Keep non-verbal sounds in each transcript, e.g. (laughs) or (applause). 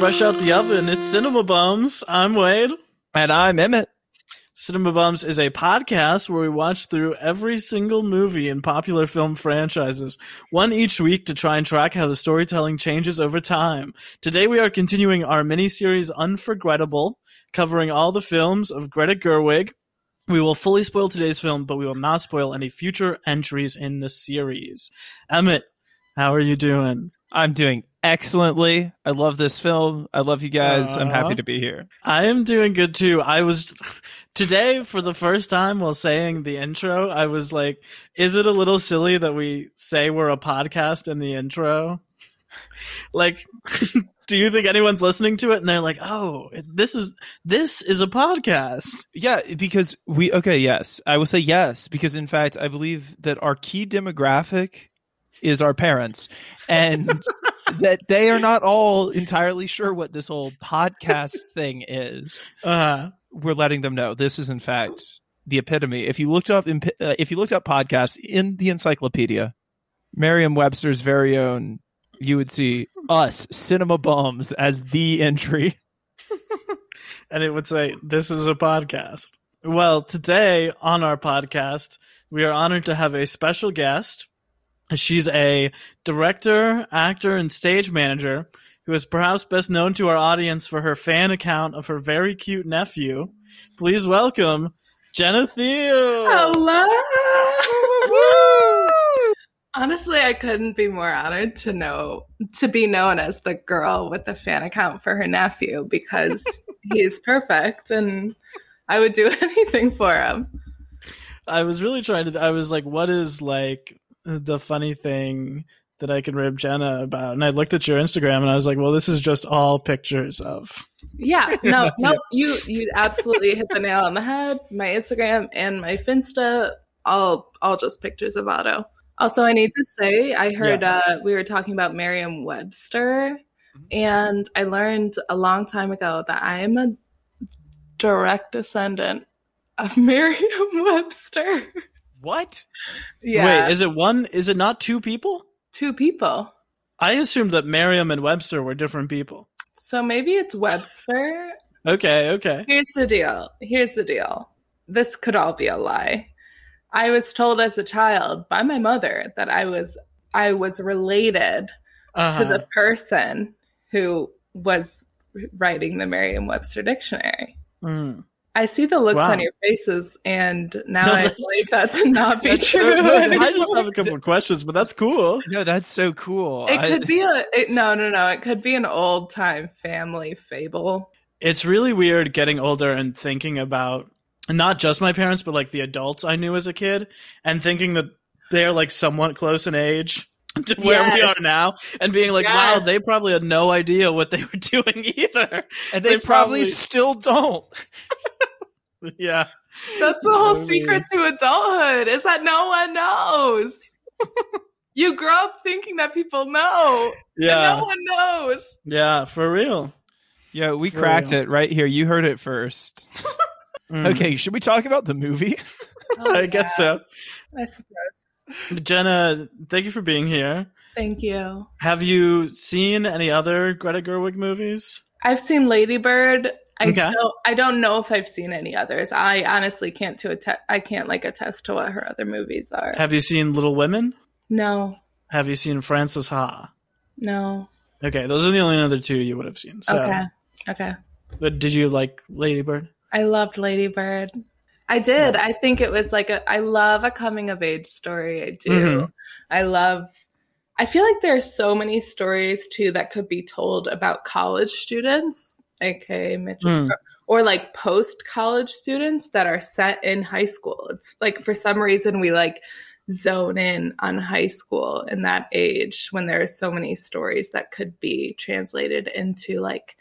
fresh out the oven. It's Cinema Bums. I'm Wade. And I'm Emmett. Cinema Bums is a podcast where we watch through every single movie in popular film franchises, one each week to try and track how the storytelling changes over time. Today we are continuing our mini-series Unforgettable, covering all the films of Greta Gerwig. We will fully spoil today's film, but we will not spoil any future entries in the series. Emmett, how are you doing? I'm doing excellently. I love this film. I love you guys. I'm uh-huh. happy to be here. I am doing good too. I was today for the first time while saying the intro, I was like, is it a little silly that we say we're a podcast in the intro? (laughs) like (laughs) do you think anyone's listening to it and they're like, "Oh, this is this is a podcast." Yeah, because we okay, yes. I will say yes because in fact, I believe that our key demographic is our parents and (laughs) that they are not all entirely sure what this whole podcast (laughs) thing is. Uh, We're letting them know this is in fact the epitome. If you looked up in, uh, if you looked up podcasts in the encyclopedia, Merriam-Webster's very own, you would see us cinema bums as the entry. (laughs) and it would say, This is a podcast. Well, today on our podcast, we are honored to have a special guest. She's a director, actor, and stage manager who is perhaps best known to our audience for her fan account of her very cute nephew. Please welcome Jenna Thiel. Hello. Honestly, I couldn't be more honored to know to be known as the girl with the fan account for her nephew because (laughs) he's perfect and I would do (laughs) anything for him. I was really trying to. I was like, what is like the funny thing that I can rib Jenna about? And I looked at your Instagram and I was like, well, this is just all pictures of. Yeah, no, (laughs) no, you you absolutely hit the nail on the head. My Instagram and my Finsta, all all just pictures of Otto. Also, I need to say, I heard uh, we were talking about Merriam-Webster, and I learned a long time ago that I am a direct descendant of (laughs) Merriam-Webster. What? yeah, Wait, is it one? Is it not two people? two people. I assumed that Merriam and Webster were different people. So maybe it's Webster. (laughs) Okay, okay. Here's the deal. Here's the deal. This could all be a lie. I was told as a child by my mother that I was I was related Uh-huh. to the person who was writing the Merriam-Webster dictionary. Mm. I see the looks Wow. on your faces, and now No, I believe that to not be true. I just have a (laughs) couple of questions, but that's cool. No, that's so cool. it I- could be a it, no, no, no. It could be an old time family fable. It's really weird getting older and thinking about not just my parents, but like the adults I knew as a kid, and thinking that they're like somewhat close in age (laughs) to where we are now, and being like, wow, they probably had no idea what they were (laughs) doing either. and they, they probably, probably- still don't. (laughs) yeah. That's the whole secret to adulthood is that no one knows. you grow up thinking that people know, and Yeah. no one knows. Yeah, for real. Yeah, we For cracked real. it right here. You heard it first. Mm. Okay, should we talk about the movie? I guess so. I suppose. Jenna, thank you for being here. Thank you. Have you seen any other Greta Gerwig movies? I've seen Ladybird. I Okay. don't. I don't know if I've seen any others. I honestly can't to attest. I can't like attest to what her other movies are. Have you seen Little Women? no, Have you seen Frances Ha? no. Okay, those are the only other two you would have seen. So, Okay, okay. But did you like Ladybird? I loved Ladybird. I did. I think it was like a. I love a coming of age story. I do. Mhm. I love. I feel like there are so many stories too that could be told about college students, aka Mitchell, Mm. or like post college students that are set in high school. It's like for some reason we like zone in on high school in that age when there are so many stories that could be translated into like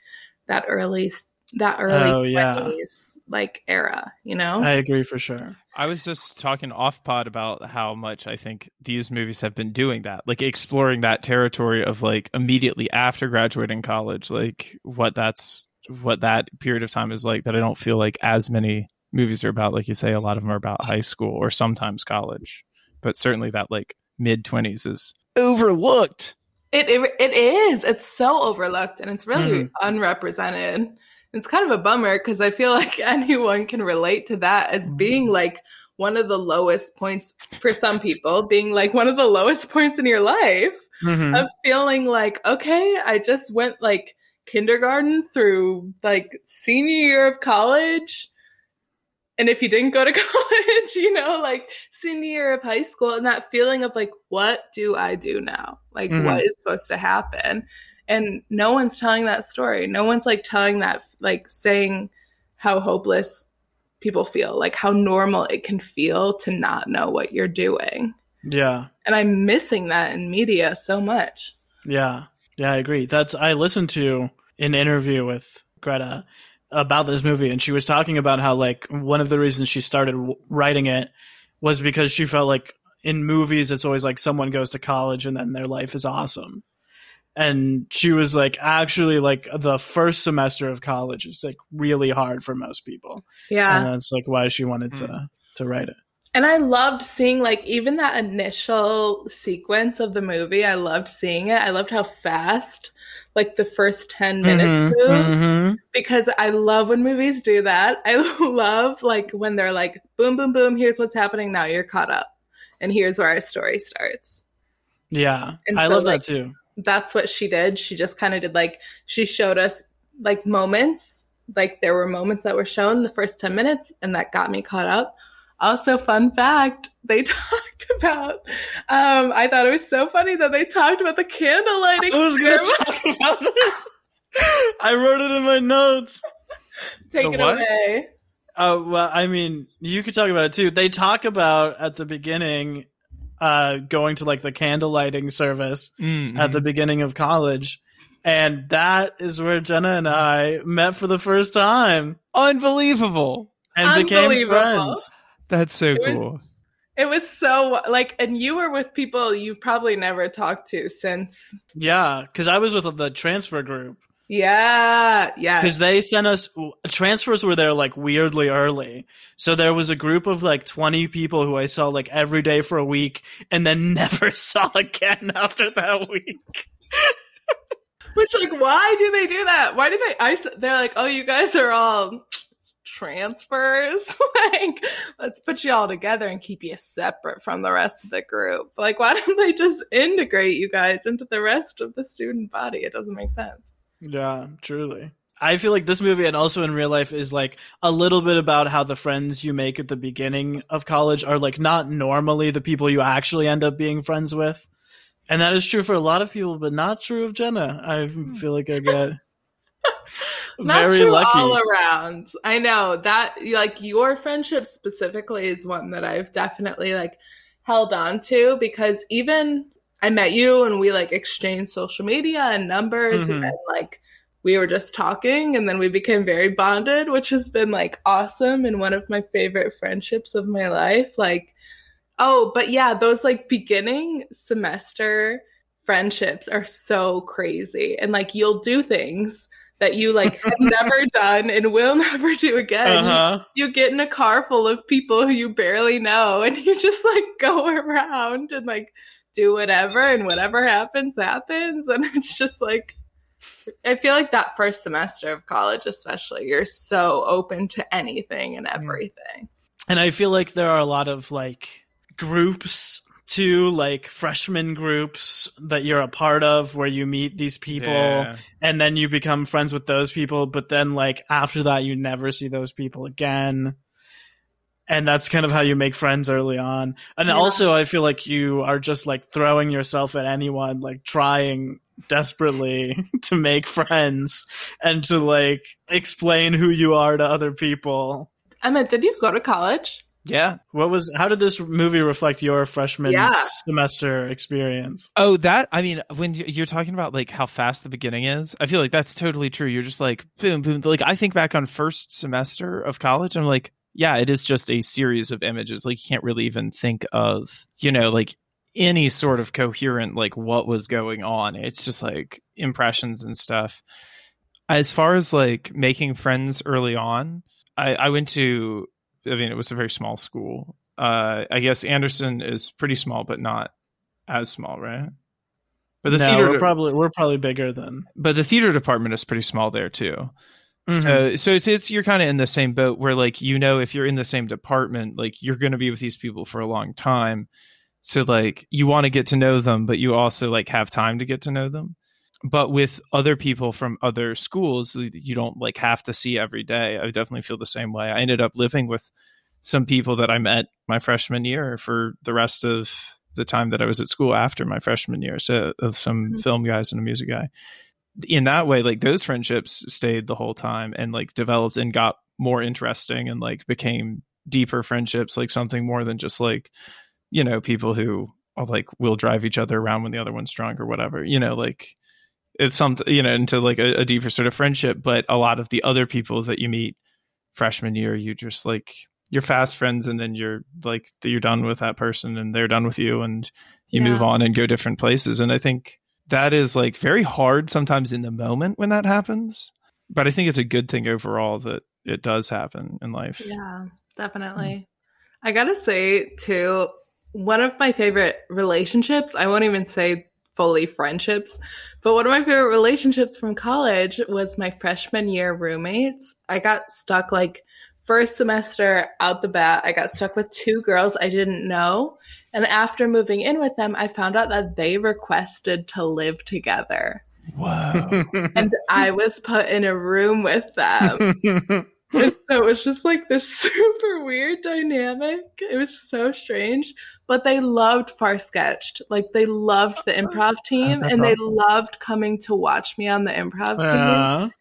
that early that early Oh, yeah. 20s like era, you know? I agree for sure. I was just talking off pod about how much I think these movies have been doing that, like exploring that territory of like immediately after graduating college, like what that's what that period of time is like. That I don't feel like as many movies are about. Like you say, a lot of them are about high school or sometimes college, but certainly that like mid twenties is overlooked. It, it it is. It's so overlooked and it's really mm. unrepresented. It's kind of a bummer because I feel (laughs) like anyone can relate to that as being like one of the lowest points for some people, being like one of the lowest (laughs) points in your life mm-hmm. of feeling like, okay, I just went like kindergarten through like senior year of college. And if you didn't go to (laughs) college, you know, like senior year of high school, and that feeling of like, what do I do now? Like, mm-hmm. what is supposed to happen? And no one's telling that story. No one's like telling that, like saying how hopeless people feel, like how normal it can feel to not know what you're doing. Yeah. And I'm missing that in media so much. Yeah. Yeah, I agree. That's I listened to an interview with Greta about this movie and she was talking about how like one of the reasons she started writing it was because she felt like in movies it's always like someone goes to college and then their life is awesome and she was like actually like the first semester of college is like really hard for most people yeah and that's like why she wanted to mm. to write it and I loved seeing like even that initial sequence of the movie. I loved seeing it. I loved how fast like the first 10 minutes mm-hmm, mm-hmm. because I love when movies do that. I (laughs) love like when they're like boom boom boom here's what's happening now you're caught up and here's where our story starts. Yeah. And I so, love like, that too. That's what she did. She just kind of did like she showed us like moments like there were moments that were shown the first 10 minutes and that got me caught up also, fun fact, they (laughs) talked about, um, I thought it was so funny that they talked about the candle lighting. I was going to talk about this. I wrote it in my notes. Take the it what? away. Oh, well, I mean, you could talk about it too. They talk about at the beginning, uh, going to like the candle lighting service mm-hmm. at the beginning of college. And that is where Jenna and I met for the first time. Unbelievable. And became friends. That's so it cool. Was, it was so like, and you were with people you've probably never talked to since. Yeah, because I was with the transfer group. Yeah, yeah. Because they sent us transfers were there like weirdly early. So there was a group of like 20 people who I saw like every day for a week and then (laughs) never saw again (laughs) after that week. (laughs) Which like why do they do that? Why do they I they're like, "Oh, you guys are all transfers. like, let's put you all together and keep you separate from the rest of the group. Like, why don't they just integrate you guys into the rest of the student body? It doesn't make sense. Yeah, truly. I feel like this movie and also in real life is like a little bit about how the friends you make at the beginning of college are like not normally the people you actually end up being friends with. And that is true for a lot of people, but not true of Jenna. I hmm. feel like I get (laughs) Not Very true lucky. all around. I know that like your friendship specifically is one that I've definitely like held on to because even I met you and we like exchanged social media and numbers mm-hmm. and like we were just talking and then we became very bonded, which has been like awesome and one of my favorite friendships of my life. Like, oh, but yeah, those like beginning semester friendships are so crazy. And like you'll do things that you like (laughs) have never done and will (laughs) never do again. Uh-huh. You, you, get in a car full of people who you barely know and you just like go (laughs) around and like do whatever and whatever happens happens and (laughs) it's just like I feel like that first semester of college especially you're so open to anything and everything. And I feel like there are a lot of like groups to like freshman groups that you're a part of where you meet these people yeah. and then you become friends with those people but then like after that you never see those people again and that's kind of how you make friends early on and yeah. also i feel like you are just like throwing yourself at anyone like trying desperately (laughs) to make friends and to like explain who you are to other people emma did you go to college yeah. What was how did this movie reflect your freshman yeah. semester experience? Oh, that I mean, when you're talking about like how fast the beginning is, I feel like that's totally true. You're just like boom boom like I think back on first semester of college, I'm like, yeah, it is just a series of images. Like you can't really even think of, you know, like any sort of coherent like what was going on. It's just like impressions and stuff. As far as like making friends early on, I, I went to I mean, it was a very small school. Uh, I guess Anderson is pretty small, but not as small, right? But the no, theater we're probably we're probably bigger than. But the theater department is pretty small there too. Mhm. So so it's, it's you're kind of in the same boat where like you know if you're in the same department like you're going to be with these people for a long time. So like you want to get to know them but you also like have time to get to know them. But with other people from other schools you don't like have to see every day. I definitely feel the same way. I ended up living with some people that I met my freshman year for the rest of the time that I was at school after my freshman year. So of some Mhm. film guys and a music guy in that way like those friendships stayed the whole time and like developed and got more interesting and like became deeper friendships like something more than just like you know people who are like will drive each other around when the other one's drunk or whatever you know like it's something you know into like a, a deeper sort of friendship but a lot of the other people that you meet freshman year you just like you're fast friends and then you're like you're done with that person and they're done with you and you Yeah. move on and go different places and i think that is like very hard sometimes in the moment when that happens but i think it's a good thing overall that it does happen in life Yeah, definitely. Mm. I gotta say, too, one of my favorite relationships, I won't even say fully friendships, but one of my favorite relationships from college was my freshman year roommates. I got stuck like first semester out the bat, I got stuck with two girls I didn't know. And after moving in with them, I found out that they requested to live together. Whoa. And I was put in a room with them. (laughs) And so it was just like this (laughs) super weird dynamic. It was so strange. But they loved Far Sketched. Like they loved the improv oh, team That's and they loved coming to watch me on the improv team.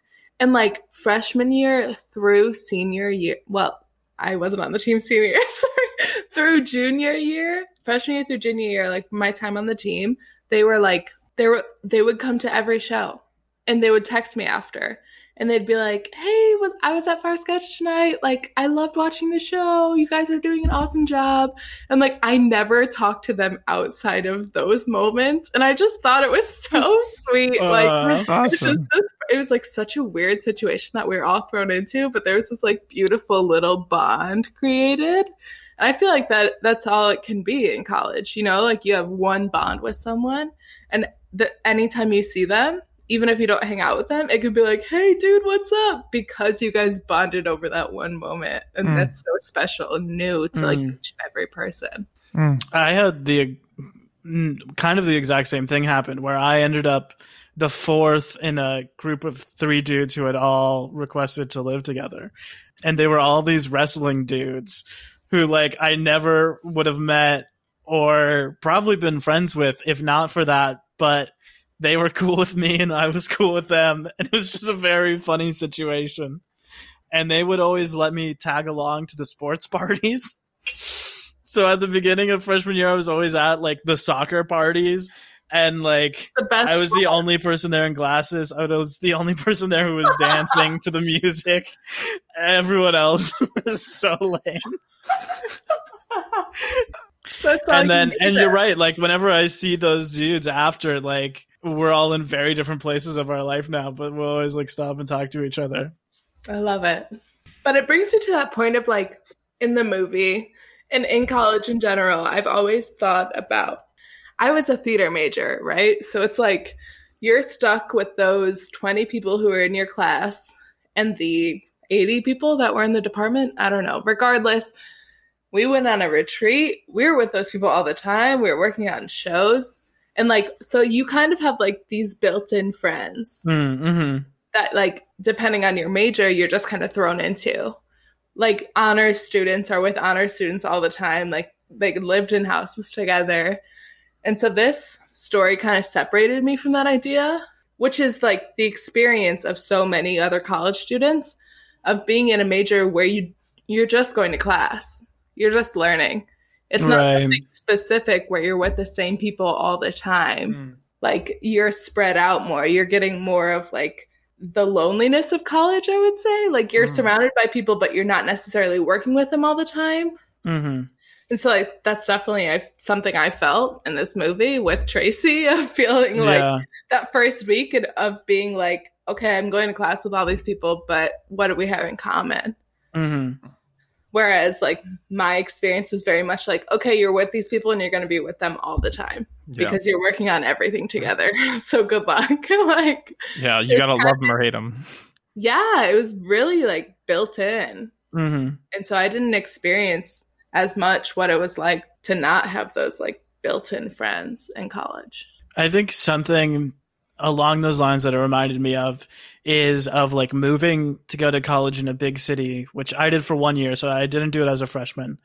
And like freshman year through senior year, well, I wasn't on the team senior (laughs) sorry. through junior year, freshman year through junior year, like my time on the team, they were like they were they would come to every show and they would text me after and they'd be like, "Hey, was I was at Far Sketch tonight? Like, I loved watching the show. You guys are doing an awesome job." And like, I never talked to them outside of those moments, and I just thought it was so (laughs) sweet. Aw. like, That's it's just awesome. this, it was like such a weird situation that we were all thrown into, but there was this like beautiful little bond created. And I feel like that that's all it can be in college, you know, like you have one bond with someone and the anytime you see them, even if you don't hang out with them, it could be like, "Hey dude, what's up?" because you guys bonded over that one moment. And Mm. that's so special and new to like Mm. each and every person. Mm. I had the mm, kind of the exact same thing happen where I ended up the fourth in a group of three dudes who had all requested to live together. And they were all these wrestling dudes who like I never would have met or probably been friends with if not for that, but they were cool with me and I was (laughs) cool with them. And it was just a very funny situation. And they would always let me tag along to the sports (laughs) parties. So at the beginning of freshman year, I was always at like the soccer parties, and like The best I was the only person there in glasses. I was the only person there who was (laughs) dancing to the music. Everyone else was so lame. And then, and there. you're right. Like whenever I see those dudes after, like we're all in very different places of our life now, but we'll always like stop and talk to each other. I love it. But it brings me to that point of like in the movie and in college in general, I've always thought about I was a theater major, right? So it's like you're stuck with those 20 people who are in your class and the 80 people that were in the department. I don't know. Regardless, we went on a retreat. We were with those people all the time. We were working on shows. And like, so you kind of have like these built in friends Mm-hmm. that like depending on your major you're just kind of thrown into like honors students are with honors students all the time like they lived in houses together and so this story kind of separated me from that idea which is like the experience of so many other college students of being in a major where you you're just going to class you're just learning it's not Right. something specific where you're with the same people all the time Mm. like you're spread out more. You're getting more of like the loneliness of college, I would say. Like you're Mm. surrounded by people, but you're not necessarily working with them all the time. Mm-hmm. And so like that's definitely I, something I felt in this movie with Tracy (laughs) of feeling like Yeah. that first week and of being like, okay, I'm going to class with all these people, but what do we have in common? Mm-hmm. Whereas, like, my experience was very much like, okay, you're with these people and you're going to be with them all the time Yeah. because you're working on everything together. (laughs) so good luck. (laughs) like, Yeah, you gotta love them or hate them. yeah, it was really like built in. hmm And so I didn't experience as much what it was like to not have those like built in friends in college. I think something along those lines that it reminded me of is of like moving to go to college in a big city, which I did for one year, so I didn't do it as a freshman.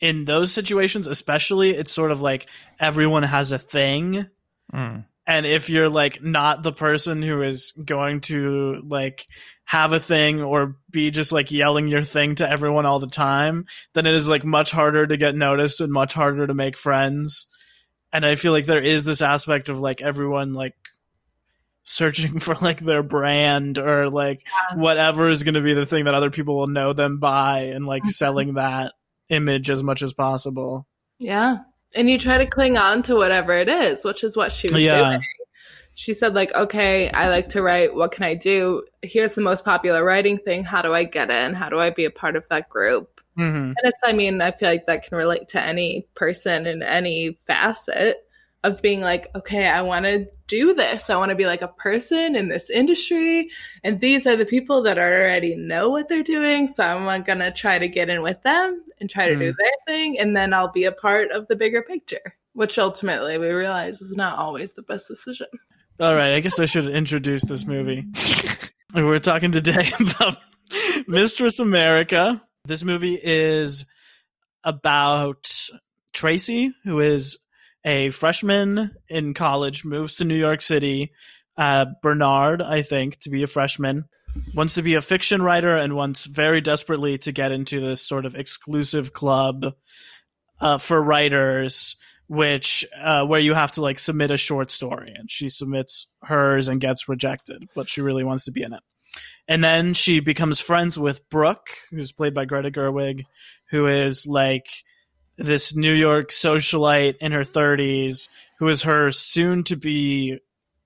In those situations, especially, it's sort of like everyone has a thing. Mm. And if you're like not the person who is going to like have a thing or be just like yelling your thing to everyone all the time, then it is like much harder to get noticed and much harder to make friends. And I feel like there is this aspect of like everyone like searching (laughs) for like their brand or like Yeah. whatever is going to be the thing that other people will know them by and like selling that image as much as possible. Yeah. And you try to cling on to whatever it is, which is what she was Yeah. doing. She said, like, okay, I like to write. What can I do? Here's the most popular writing thing. How do I get in? How do I be a part of that group? hmm And it's, I mean, I feel like that can relate to any person in any facet of being like, okay, I want to do this. I want to be like a person in this industry. And these are the people that already know what they're doing. So I'm going to try to get in with them and try to do mm. their thing. And then I'll be a part of the bigger picture, which ultimately we realize is not always the best decision. All right, I guess I should introduce this movie. (laughs) We're talking today (laughs) about Mistress America. This movie is about Tracy, who is a freshman in college, moves to New York City. Uh, Barnard, I think, to be a freshman, wants to be a fiction writer and wants very desperately to get into this sort of exclusive club uh, for writers which uh, where you have to like submit a short story and she submits hers and gets rejected but she really wants to be in it and then she becomes friends with brooke who's played by greta gerwig who is like this new york socialite in her 30s who is her soon to be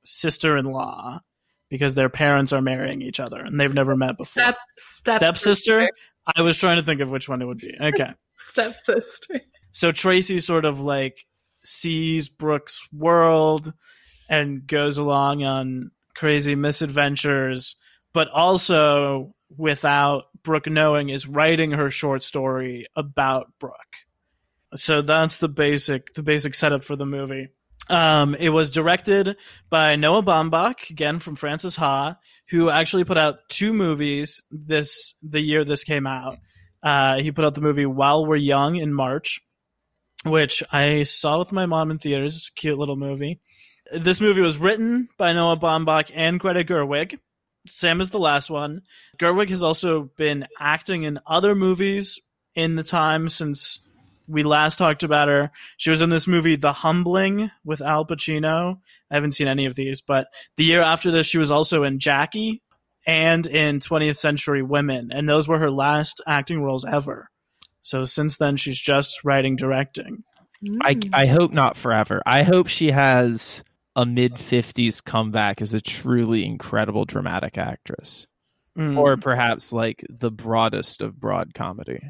sister-in-law because their parents are marrying each other and they've never met before. Step, step, stepsister? i was trying to think of which one it would be. Okay. (laughs) Stepsister. so Tracy sort of like sees Brooke's world and goes along on crazy misadventures, but also without Brooke knowing is writing her short story about Brooke. So that's the basic the basic setup for the movie. Um, it was directed by Noah Baumbach, again from Frances Ha, who actually put out two movies this the year this came out. Uh, he put out the movie While We're Young in March, which I saw with my mom in theaters. It's a cute little movie. This movie was written by Noah Baumbach and Greta Gerwig. Same as the last one. Gerwig has also been acting in other movies in the time since we last talked about her. She was in this movie The Humbling with Al Pacino. I haven't seen any of these, but the year after this, she was also in Jackie and in 20th Century Women, and those were her last acting roles ever. So since then, she's just writing, directing. I, Mm. I hope not forever. I hope she has a mid 50s comeback as a truly incredible dramatic actress. Mm. Or perhaps like the broadest of broad comedy.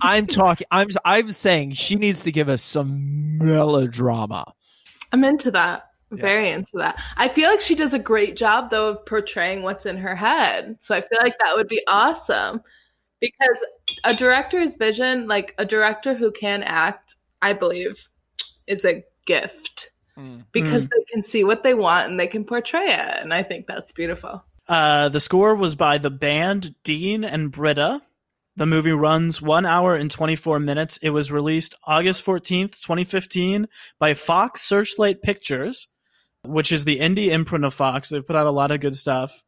I'm talking I'm I'm saying she needs to give us some melodrama. I'm into that. Yeah. Very into that. I feel like she does a great job though of portraying what's in her head. So I feel like that would be awesome. Because a director's vision, like a director who can act, I believe, is a gift. Mm. Because mm. they can see what they want and they can portray it. And I think that's beautiful. Uh, the score was by the band Dean and Britta. The movie runs one hour and 24 minutes. It was released August 14th, 2015 by Fox Searchlight Pictures, which is the indie imprint of Fox. They've put out a lot of good stuff.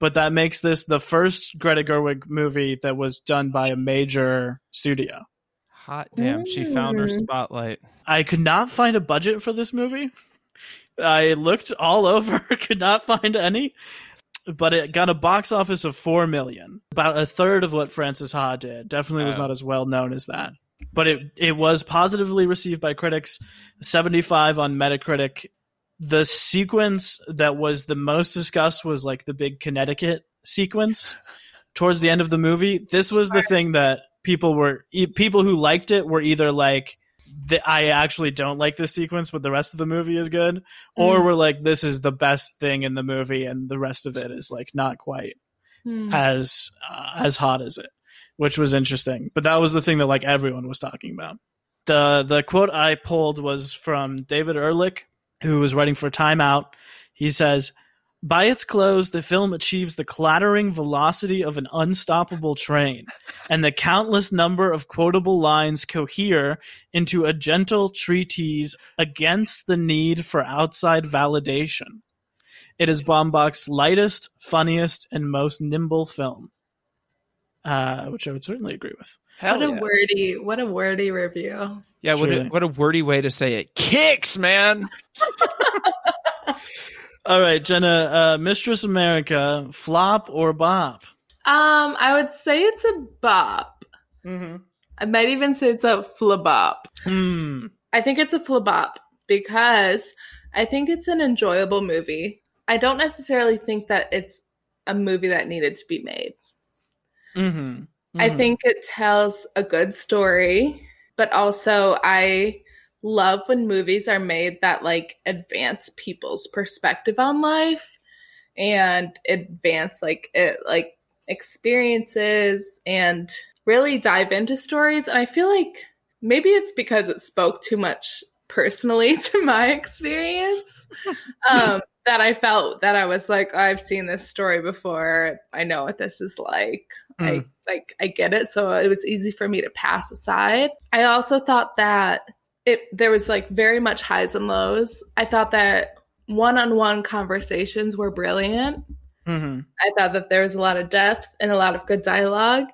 But that makes this the first Greta Gerwig movie that was done by a major studio. Hot damn, she found her Mm. spotlight. I could not find a budget for this movie. I looked all (laughs) over, could not find any. But it got a box office of four million, about a third of what Frances Ha did. Definitely was Oh. not as well known as that. But it it was positively received by critics, seventy five on Metacritic. The sequence that was the most discussed was like the big Connecticut sequence, towards the end of the movie, this was the thing that people were e- people who liked it were either like that I actually don't like this sequence, but the rest of the movie is good, or Mm. we're like this is the best thing in the movie, and the rest of it is like not quite Hmm. as uh, as hot as it, which was interesting. But that was the thing that like everyone was talking about. The the quote I pulled was from David Ehrlich, who was writing for Time Out. He says, "By its close, the film achieves the clattering velocity of an unstoppable train, and the countless number of quotable lines cohere into a gentle treatise against the need for outside validation." It is Baumbach's lightest, funniest, and most nimble film, uh, which I would certainly agree with. Hell what a wordy, what a wordy review. Yeah, what a, what a wordy way to say it. Kicks, man. (laughs) All right, Jenna, uh, Mistress America, flop or bop? Um, I would say it's a bop. Mm-hmm. I might even say it's a flabop. Hmm. I think it's a flabop because I think it's an enjoyable movie. I don't necessarily think that it's a movie that needed to be made. Mm-hmm. I think it tells a good story, but also I love when movies are made that like advance people's perspective on life and advance like it like experiences and really dive into stories and I feel like maybe it's because it spoke too much personally (laughs) to my experience (laughs) um that I felt that I was like I've seen this story before I know what this is like I Mm. like I get it so it was easy for me to pass aside. I also thought that it there was like very much highs and lows. I thought that one-on-one conversations were brilliant. Mm-hmm. I thought that there was a lot of depth and a lot of good dialogue.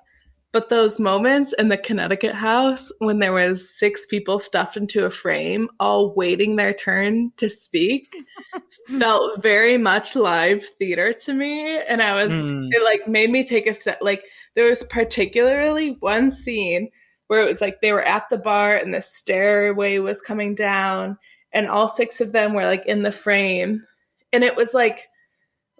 But those moments in the Connecticut house when there was six people stuffed into a frame, all waiting their turn to speak, (laughs) felt very much live theater to me. And I was Mm. it like made me take a step like there was particularly one scene where it was like they were at the bar and the stairway was coming down and all six of them were like in the frame and it was like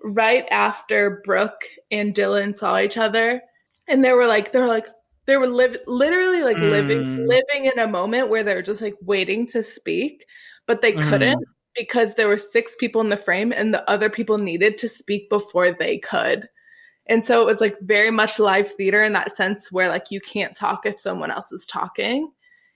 right after brooke and dylan saw each other and they were like they were like they were live, literally like living Mm. living in a moment where they were just like waiting to speak but they Mhm. couldn't because there were six people in the frame and the other people needed to speak before they could. And so it was like very much live theater in that sense where like you can't talk if someone else is talking.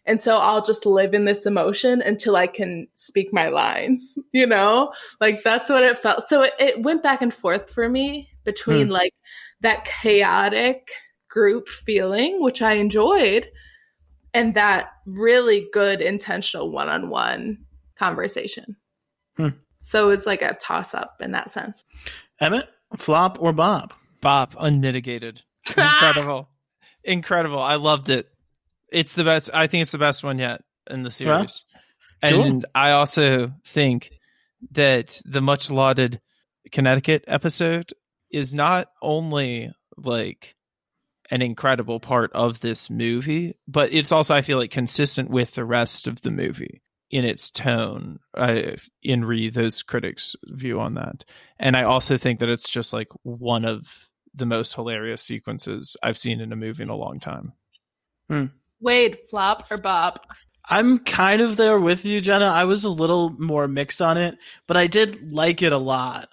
And so I'll just live in this emotion until I can speak my lines, (laughs) you know? Like that's what it felt. So it, it went back and forth for me between like that chaotic group feeling, which I enjoyed, and that really good intentional one on one conversation. Hmm. So it's like a toss up in that sense. Emmett, flop or bop? Bop, unmitigated. Incredible. (laughs) Incredible. I loved it. It's the best. I think it's the best one yet in the series. Cool. And I also think that the much lauded Connecticut episode is not only like an incredible part of this movie, but it's also, I feel like, consistent with the rest of the movie in its tone, uh, in re those critics' view on that. And I also think that it's just like one of the most hilarious sequences I've seen in a movie in a long time. Wade, flop or bop? I'm kind of there with you, Jenna. I was a little more mixed on it, but I did like it a lot.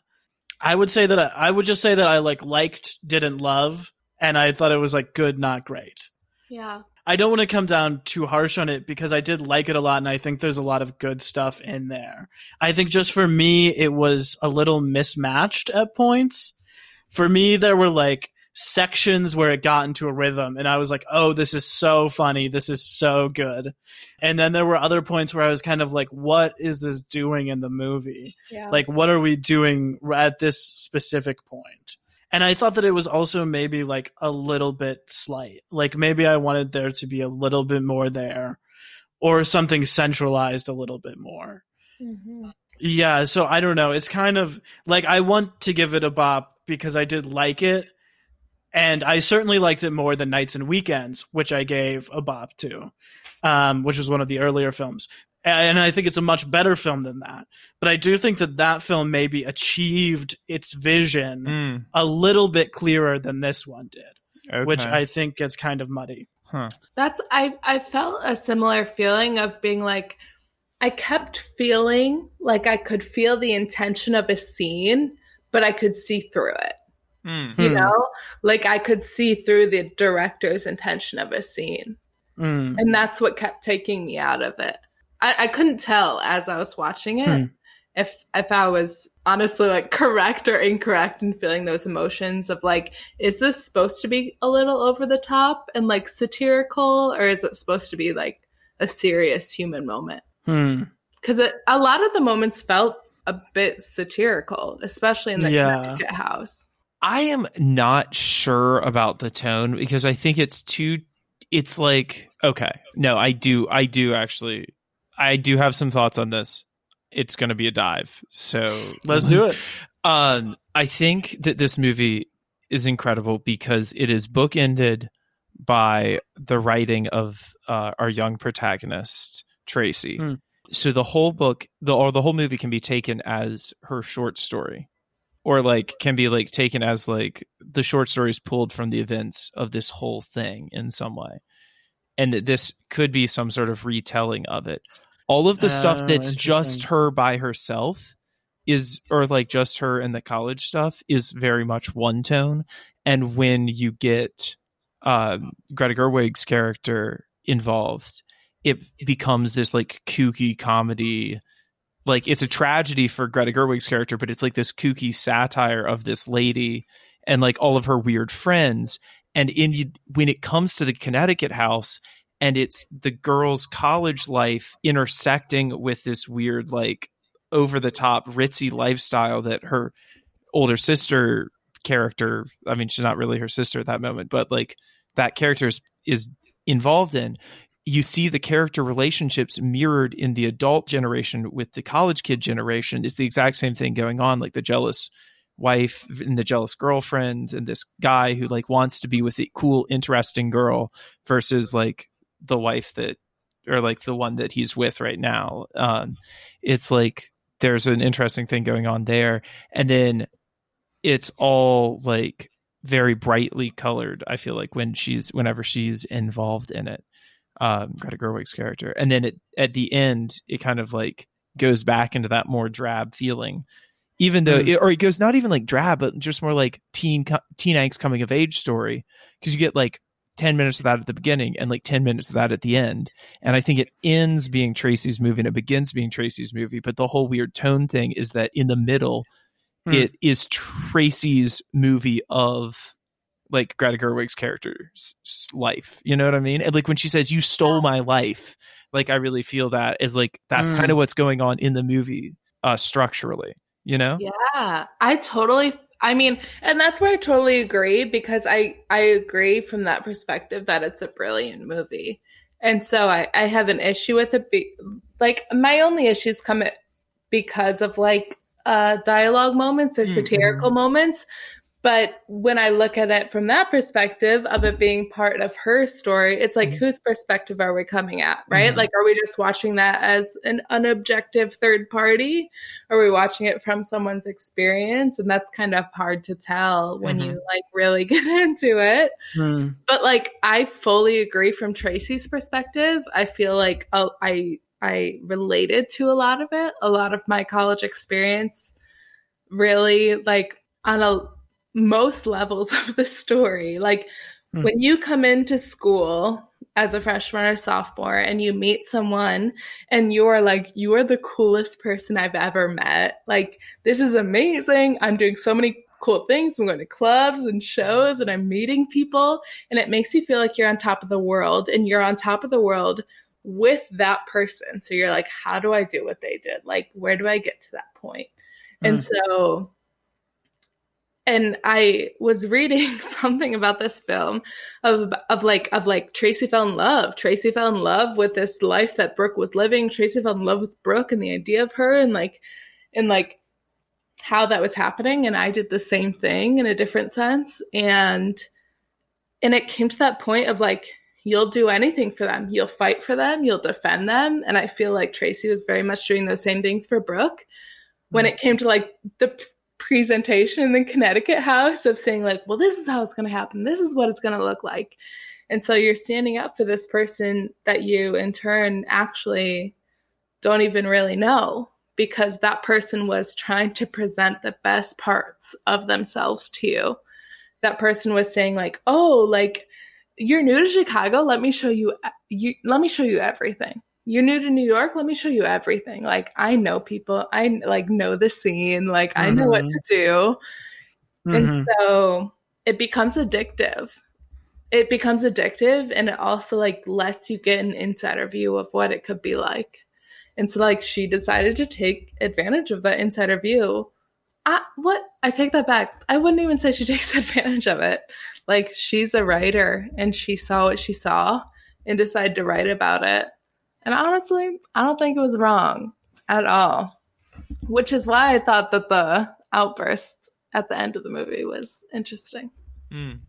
I would say that I, I would just say that I like liked, didn't love, and I thought it was like good, not great. Yeah. I don't want to come down too harsh on it because I did like it a lot and I think there's a lot of good stuff in there. I think just for me, it was a little mismatched at points. For me, there were like sections where it got into a rhythm and I was like, oh, this is so funny. This is so good. And then there were other points where I was kind of like, what is this doing in the movie? Yeah. Like, what are we doing at this specific point? And I thought that it was also maybe like a little bit slight. Like maybe I wanted there to be a little bit more there or something centralized a little bit more. Mhm. Yeah, so I don't know. It's kind of like I want to give it a bop because I did like it. And I certainly liked it more than Nights and Weekends, which I gave a bop to, um, which was one of the earlier films. And I think it's a much better film than that. But I do think that that film maybe achieved its vision Mm, a little bit clearer than this one did, okay. which I think gets kind of muddy. huh. That's I I felt a similar feeling of being like I kept feeling like I could feel the intention of a scene, but I could see through it. Mm, You Hmm. know? Like I could see through the director's intention of a scene. Mm. And that's what kept taking me out of it. I, I couldn't tell as I was watching it Hmm. if if I was honestly like correct or incorrect in feeling those emotions of like, is this supposed to be a little over the top and like satirical, or is it supposed to be like a serious human moment? Hmm. Because a lot of the moments felt a bit satirical, especially in the Yeah. Connecticut house. I am not sure about the tone because I think it's too. It's like okay, no, I do, I do actually, I do have some thoughts on this. It's going to be a dive, so Let's do it. (laughs) Um, I think that this movie is incredible because it is bookended by the writing of uh, our young protagonist Tracy. Hmm. So the whole book, the or the whole movie can be taken as her short story, or like can be like taken as like the short stories pulled from the events of this whole thing in some way, and that this could be some sort of retelling of it. All of the Oh, stuff that's just her by herself is or like just her and the college stuff is very much one tone. And when you get um, greta gerwig's character involved it becomes this like kooky comedy. Like it's a tragedy for greta gerwig's character but it's like this kooky satire of this lady and like all of her weird friends. And in when it comes to the connecticut house and it's the girl's college life intersecting with this weird like over the top ritzy lifestyle that her older sister character i mean she's not really her sister at that moment but like that character is, is involved in. You see the character relationships mirrored in the adult generation with the college kid generation. It's the exact same thing going on like the jealous wife and the jealous girlfriend and this guy who like wants to be with the cool interesting girl versus like the wife that or like the one that he's with right now um it's like there's an interesting thing going on there. And then it's all like very brightly colored i feel like when she's whenever she's involved in it um greta gerwig's character. And then it, at the end it kind of like goes back into that more drab feeling even though Hmm. it, or it goes not even like drab but just more like teen teen angst coming of age story. Because you get like 10 minutes of that at the beginning and like 10 minutes of that at the end and i think it ends being tracy's movie and it begins being tracy's movie but the whole weird tone thing is that in the middle Hmm. it is tracy's movie of like greta gerwig's character's life you know what i mean and like when she says you stole my life like i really feel that is like that's Hmm. kind of what's going on in the movie uh structurally you know Yeah, I totally. I mean, and that's where I totally agree because I I agree from that perspective that it's a brilliant movie, and so I I have an issue with it. Be, like my only issues come at, because of like uh dialogue moments or Mhm. satirical moments. But when I look at it from that perspective of it being part of her story, it's like, Mhm. whose perspective are we coming at, right? Mhm. Like, are we just watching that as an unobjective third party? Are we watching it from someone's experience? And that's kind of hard to tell when Mhm. you like really (laughs) get into it. Hmm. But like, I fully agree from Tracy's perspective. I feel like uh, I I related to a lot of it. A lot of my college experience really like on a most levels (laughs) of the story. Like Hmm. when you come into school as a freshman or sophomore and you meet someone and you're like, you are the coolest person I've ever met. Like, this is amazing. I'm doing so many cool things. I'm going to clubs and shows and I'm meeting people. And it makes you feel like you're on top of the world and you're on top of the world with that person. So you're like, how do I do what they did? Like, where do I get to that point? And so, and I was reading (laughs) something about this film of of like of like Tracy fell in love. Tracy fell in love with this life that Brooke was living. Tracy fell in love with Brooke and the idea of her and like and like how that was happening. And I did the same thing in a different sense. And and it came to that point of like you'll do anything for them. You'll fight for them, you'll defend them. And I feel like Tracy was very much doing those same things for Brooke. When hmm. it came to like the presentation in the Connecticut house of saying, like, well, this is how it's going to happen, this is what it's going to look like. And so you're standing up for this person that you, in turn, actually don't even really know because that person was trying to present the best parts of themselves to you. That person was saying, like, oh, like, you're new to Chicago. Let me show you, you let me show you everything. You're new to New York. Let me show you everything. Like I know people. I like know the scene. Like I know what to do. Mhm. And so it becomes addictive. It becomes addictive and it also like lets you get an insider view of what it could be like. And so like she decided to take advantage of that insider view. I, what? I take that back. I wouldn't even say she (laughs) takes advantage of it. Like she's a writer and she saw what she saw and decided to write about it. And honestly, I don't think it was wrong at all. Which is why I thought that the outburst at the end of the movie was interesting. Mm.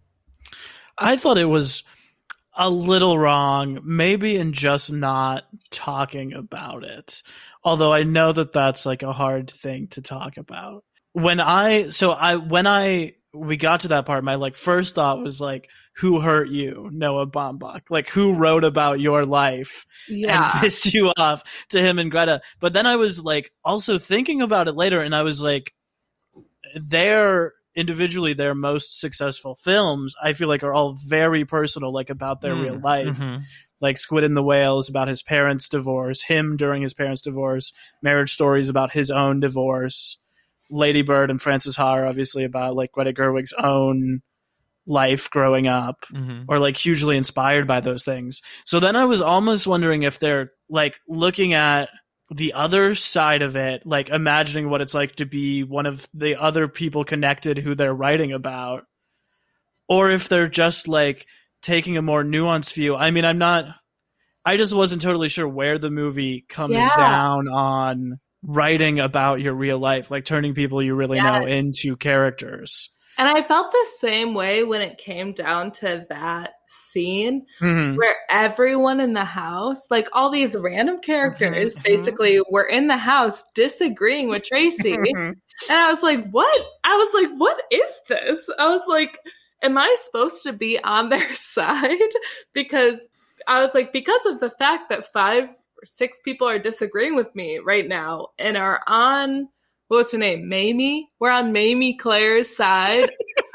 I thought it was a little wrong, maybe in just not talking about it. Although I know that that's like a hard thing to talk about. When I so I when I we got to that part, my like first thought was like, who hurt you, Noah Baumbach? Like who wrote about your life Yeah. and pissed you off to him and Greta? But then I was like also thinking about it later, and I was like, their individually their most successful films, I feel like are all very personal, like about their Mm, real life. mhm. Like Squid and the Whale is about his parents' divorce, him during his parents' divorce, Marriage Stories about his own divorce, Lady Bird and Frances Ha are obviously about like Greta Gerwig's own life growing up Mhm. or like hugely inspired by those things. So then I was almost wondering if they're like looking at the other side of it, like imagining what it's like to be one of the other people connected who they're writing about, or if they're just like taking a more nuanced view. I mean, I'm not, I just wasn't totally sure where the movie comes Yeah. down on writing about your real life, like turning people you really know into characters. And I felt the same way when it came down to that scene Mhm. where everyone in the house, like all these random characters, Mhm. basically were in the house disagreeing with Tracy. and I was like, what? I was like, what is this? I was like, am I supposed to be on their (laughs) side? because I was like, because of the fact that five or six people are disagreeing with me right now and are on what was her name? Mamie? We're on Mamie Claire's side.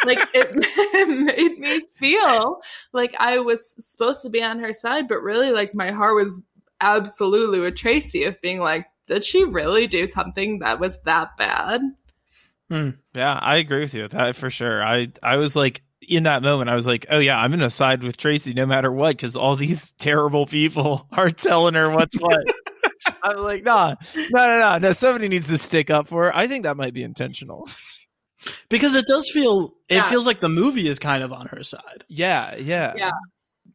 like it, it (laughs) made me feel like I was supposed to be on her side, but really like my heart was absolutely with Tracy of being like, did she really do something that was that bad? Hmm. Yeah, I agree with you with that for sure. I I was like in that moment, I was like, oh yeah, I'm gonna side with Tracy no matter what because all these (laughs) terrible people are telling her what's what. (laughs) I'm like, nah, no, no, no, no. Somebody needs to stick up for her. I think that might be intentional. Because it does feel, it Yeah. feels like the movie is kind of on her side. Yeah, yeah, Yeah.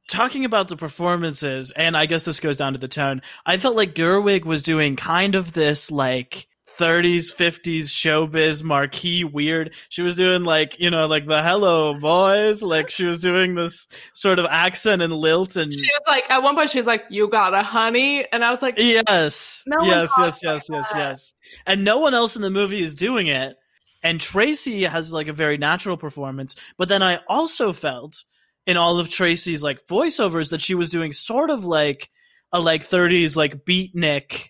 talking about the performances, and I guess this goes down to the tone. I felt like Gerwig was doing kind of this like 30s, 50s showbiz marquee weird. She was doing like, you know, like the hello boys. Like she was doing this sort of accent and lilt and She was like, at one point, she was like, "You got a honey," and I was like, yes, No yes, yes, yes, yes, yes. And no one else in the movie is doing it. And Tracy has like a very natural performance. But then I also felt in all of Tracy's like voiceovers that she was doing sort of like a like 30s like beatnik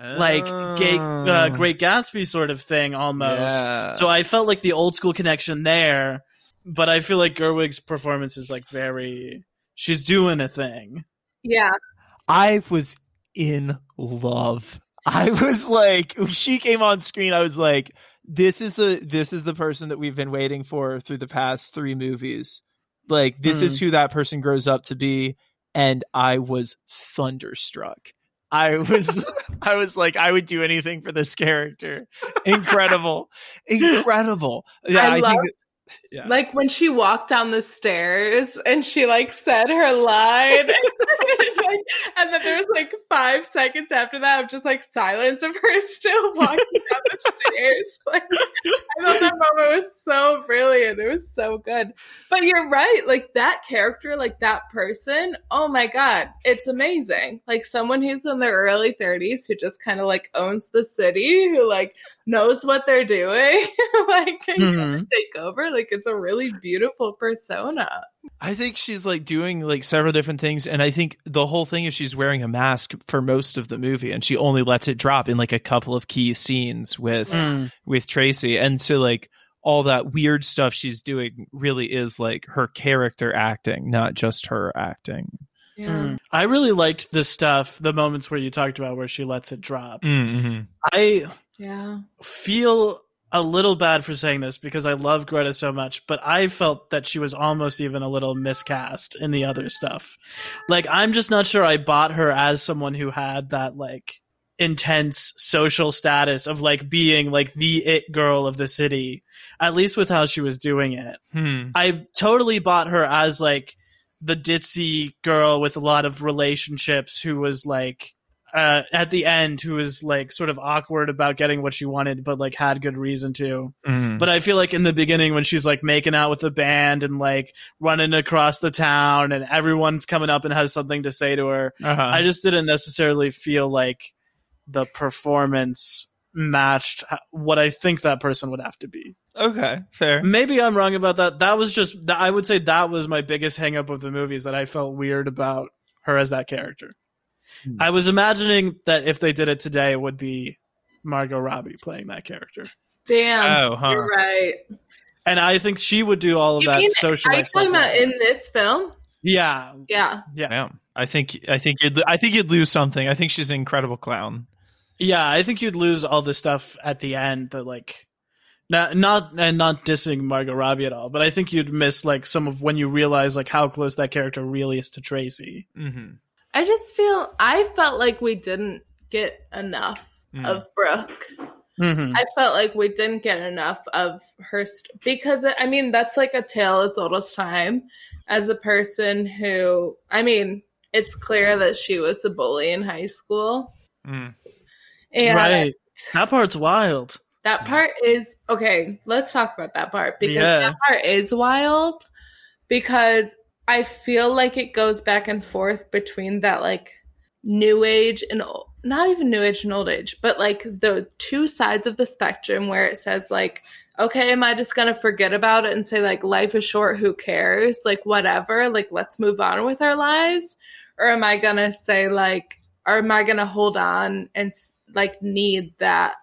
like gay, uh, Great Gatsby sort of thing almost. Yeah. So I felt like the old school connection there, but I feel like Gerwig's performance is like very she's doing a thing. "Yeah, I was in love. I was like, when she came on screen. I was like, this is the this is the person that we've been waiting for through the past three movies. Like, this is who that person grows up to be, and I was thunderstruck. I was, (laughs) I was like, I would do anything for this character. Incredible, (laughs) incredible. Yeah, I I, love- think. Yeah. Like when she walked down the stairs and she like said her line. (laughs) (laughs) and then there was like five seconds after that of just like silence of her still walking down the stairs. (laughs) Like I thought that moment was so brilliant. It was so good. But you're right, like that character, like that person, oh my god, it's amazing. Like someone who's in their early 30s who just kind of like owns the city, who like knows what they're doing, like can mm-hmm. take over. Like it's a really beautiful persona. I think she's like doing like several different things, and I think the whole thing is she's wearing a mask for most of the movie, and she only lets it drop in like a couple of key scenes with mm. with Tracy, and so like all that weird stuff she's doing really is like her character acting, not just her acting. Yeah. Mm. I really liked the stuff, the moments where you talked about where she lets it drop. Mm-hmm. I yeah feel a little bad for saying this because I love Greta so much, but I felt that she was almost even a little miscast in the other stuff. Like I'm just not sure I bought her as someone who had that like intense social status of like being like the it girl of the city, at least with how she was doing it. Hmm. I totally bought her as like the ditzy girl with a lot of relationships who was like uh, at the end who was like sort of awkward about getting what she wanted, but like had good reason to. Mm-hmm. But I feel like in the beginning when she's like making out with the band and like running across the town and everyone's coming up and has something to say to her, uh-huh. I just didn't necessarily feel like the performance matched what I think that person would have to be. Okay, fair. Maybe I'm wrong about that. That was just I would say that was my biggest hangup of the movies that I felt weird about her as that character. Hmm. I was imagining that if they did it today, it would be Margot Robbie playing that character. Damn, oh, huh. you're right. And I think she would do all of you that mean, social. Are you talking about in this film? Yeah, yeah, yeah. yeah. I think I think you'd I think you'd lose something. I think she's an incredible clown. Yeah, I think you'd lose all the stuff at the end that like not not and not dissing Margot Robbie at all, but I think you'd miss like some of when you realize like how close that character really is to Tracy. Mm-hmm. I just feel I felt like we didn't get enough mm. of Brooke. Mm-hmm. I felt like we didn't get enough of her st- because I mean that's like a tale as old as time. As a person who, I mean, it's clear that she was the bully in high school. Mm. And right, that part's wild. That part is okay. Let's talk about that part because yeah. that part is wild because I feel like it goes back and forth between that like new age and not even new age and old age, but like the two sides of the spectrum where it says like, okay, am I just gonna forget about it and say like life is short, who cares? Like whatever, like let's move on with our lives, or am I gonna say like, or am I gonna hold on and like need that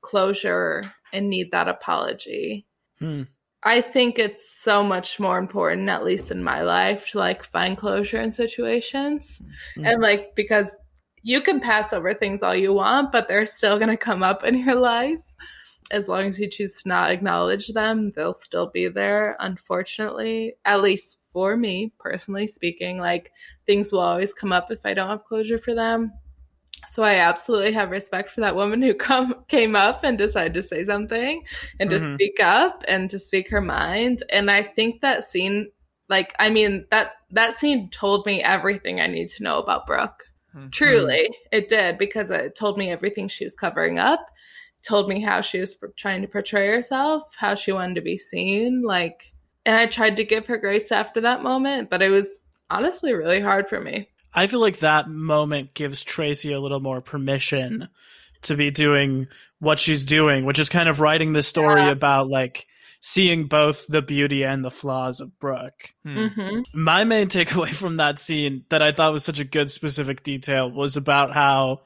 closure and need that apology? Hmm. I think it's so much more important, at least in my life, to like find closure in situations. Mm-hmm. And like, because you can pass over things all you want, but they're still going to come up in your life. As long as you choose to not acknowledge them, they'll still be there, unfortunately. At least for me, personally speaking, like things will always come up if I don't have closure for them. So I absolutely have respect for that woman who come came up and decided to say something and to mm-hmm. speak up and to speak her mind. And I think that scene, like, I mean that that scene told me everything I need to know about Brooke. Mm-hmm. Truly, it did because it told me everything she was covering up. Told me how she was trying to portray herself, how she wanted to be seen, like. And I tried to give her grace after that moment, but it was honestly really hard for me. I feel like that moment gives Tracy a little more permission to be doing what she's doing, which is kind of writing the story yeah. about like seeing both the beauty and the flaws of Brooke. Hmm. Mm-hmm. My main takeaway (laughs) from that scene that I thought was such a good specific detail was about how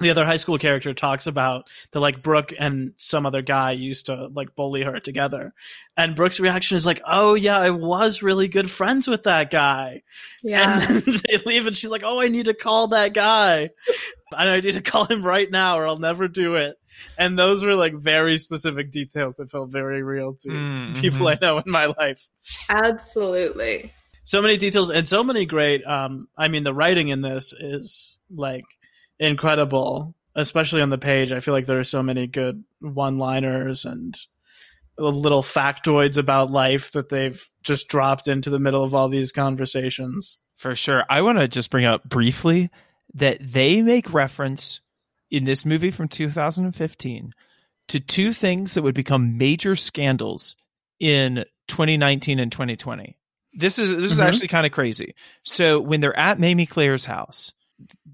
the other high school character talks about that like Brooke and some other guy used to like bully her together. And Brooke's reaction is like, Oh yeah, I was really good friends with that guy. Yeah. And then (laughs) they leave and she's like, Oh, I need to call that guy. and I need to call him right now or I'll never do it. And those were like very specific details that felt very real to mm-hmm. people I know in my life. Absolutely. So many details and so many great um I mean the writing in this is like incredible, especially on the page. I feel like there are so many good one-liners and little factoids about life that they've just dropped into the middle of all these conversations. For sure. I want to just bring up briefly that they make reference in this movie from 2015 to two things that would become major scandals in 2019 and 2020. This is this mm-hmm. is actually kind of crazy. So when they're at Mamie Claire's house,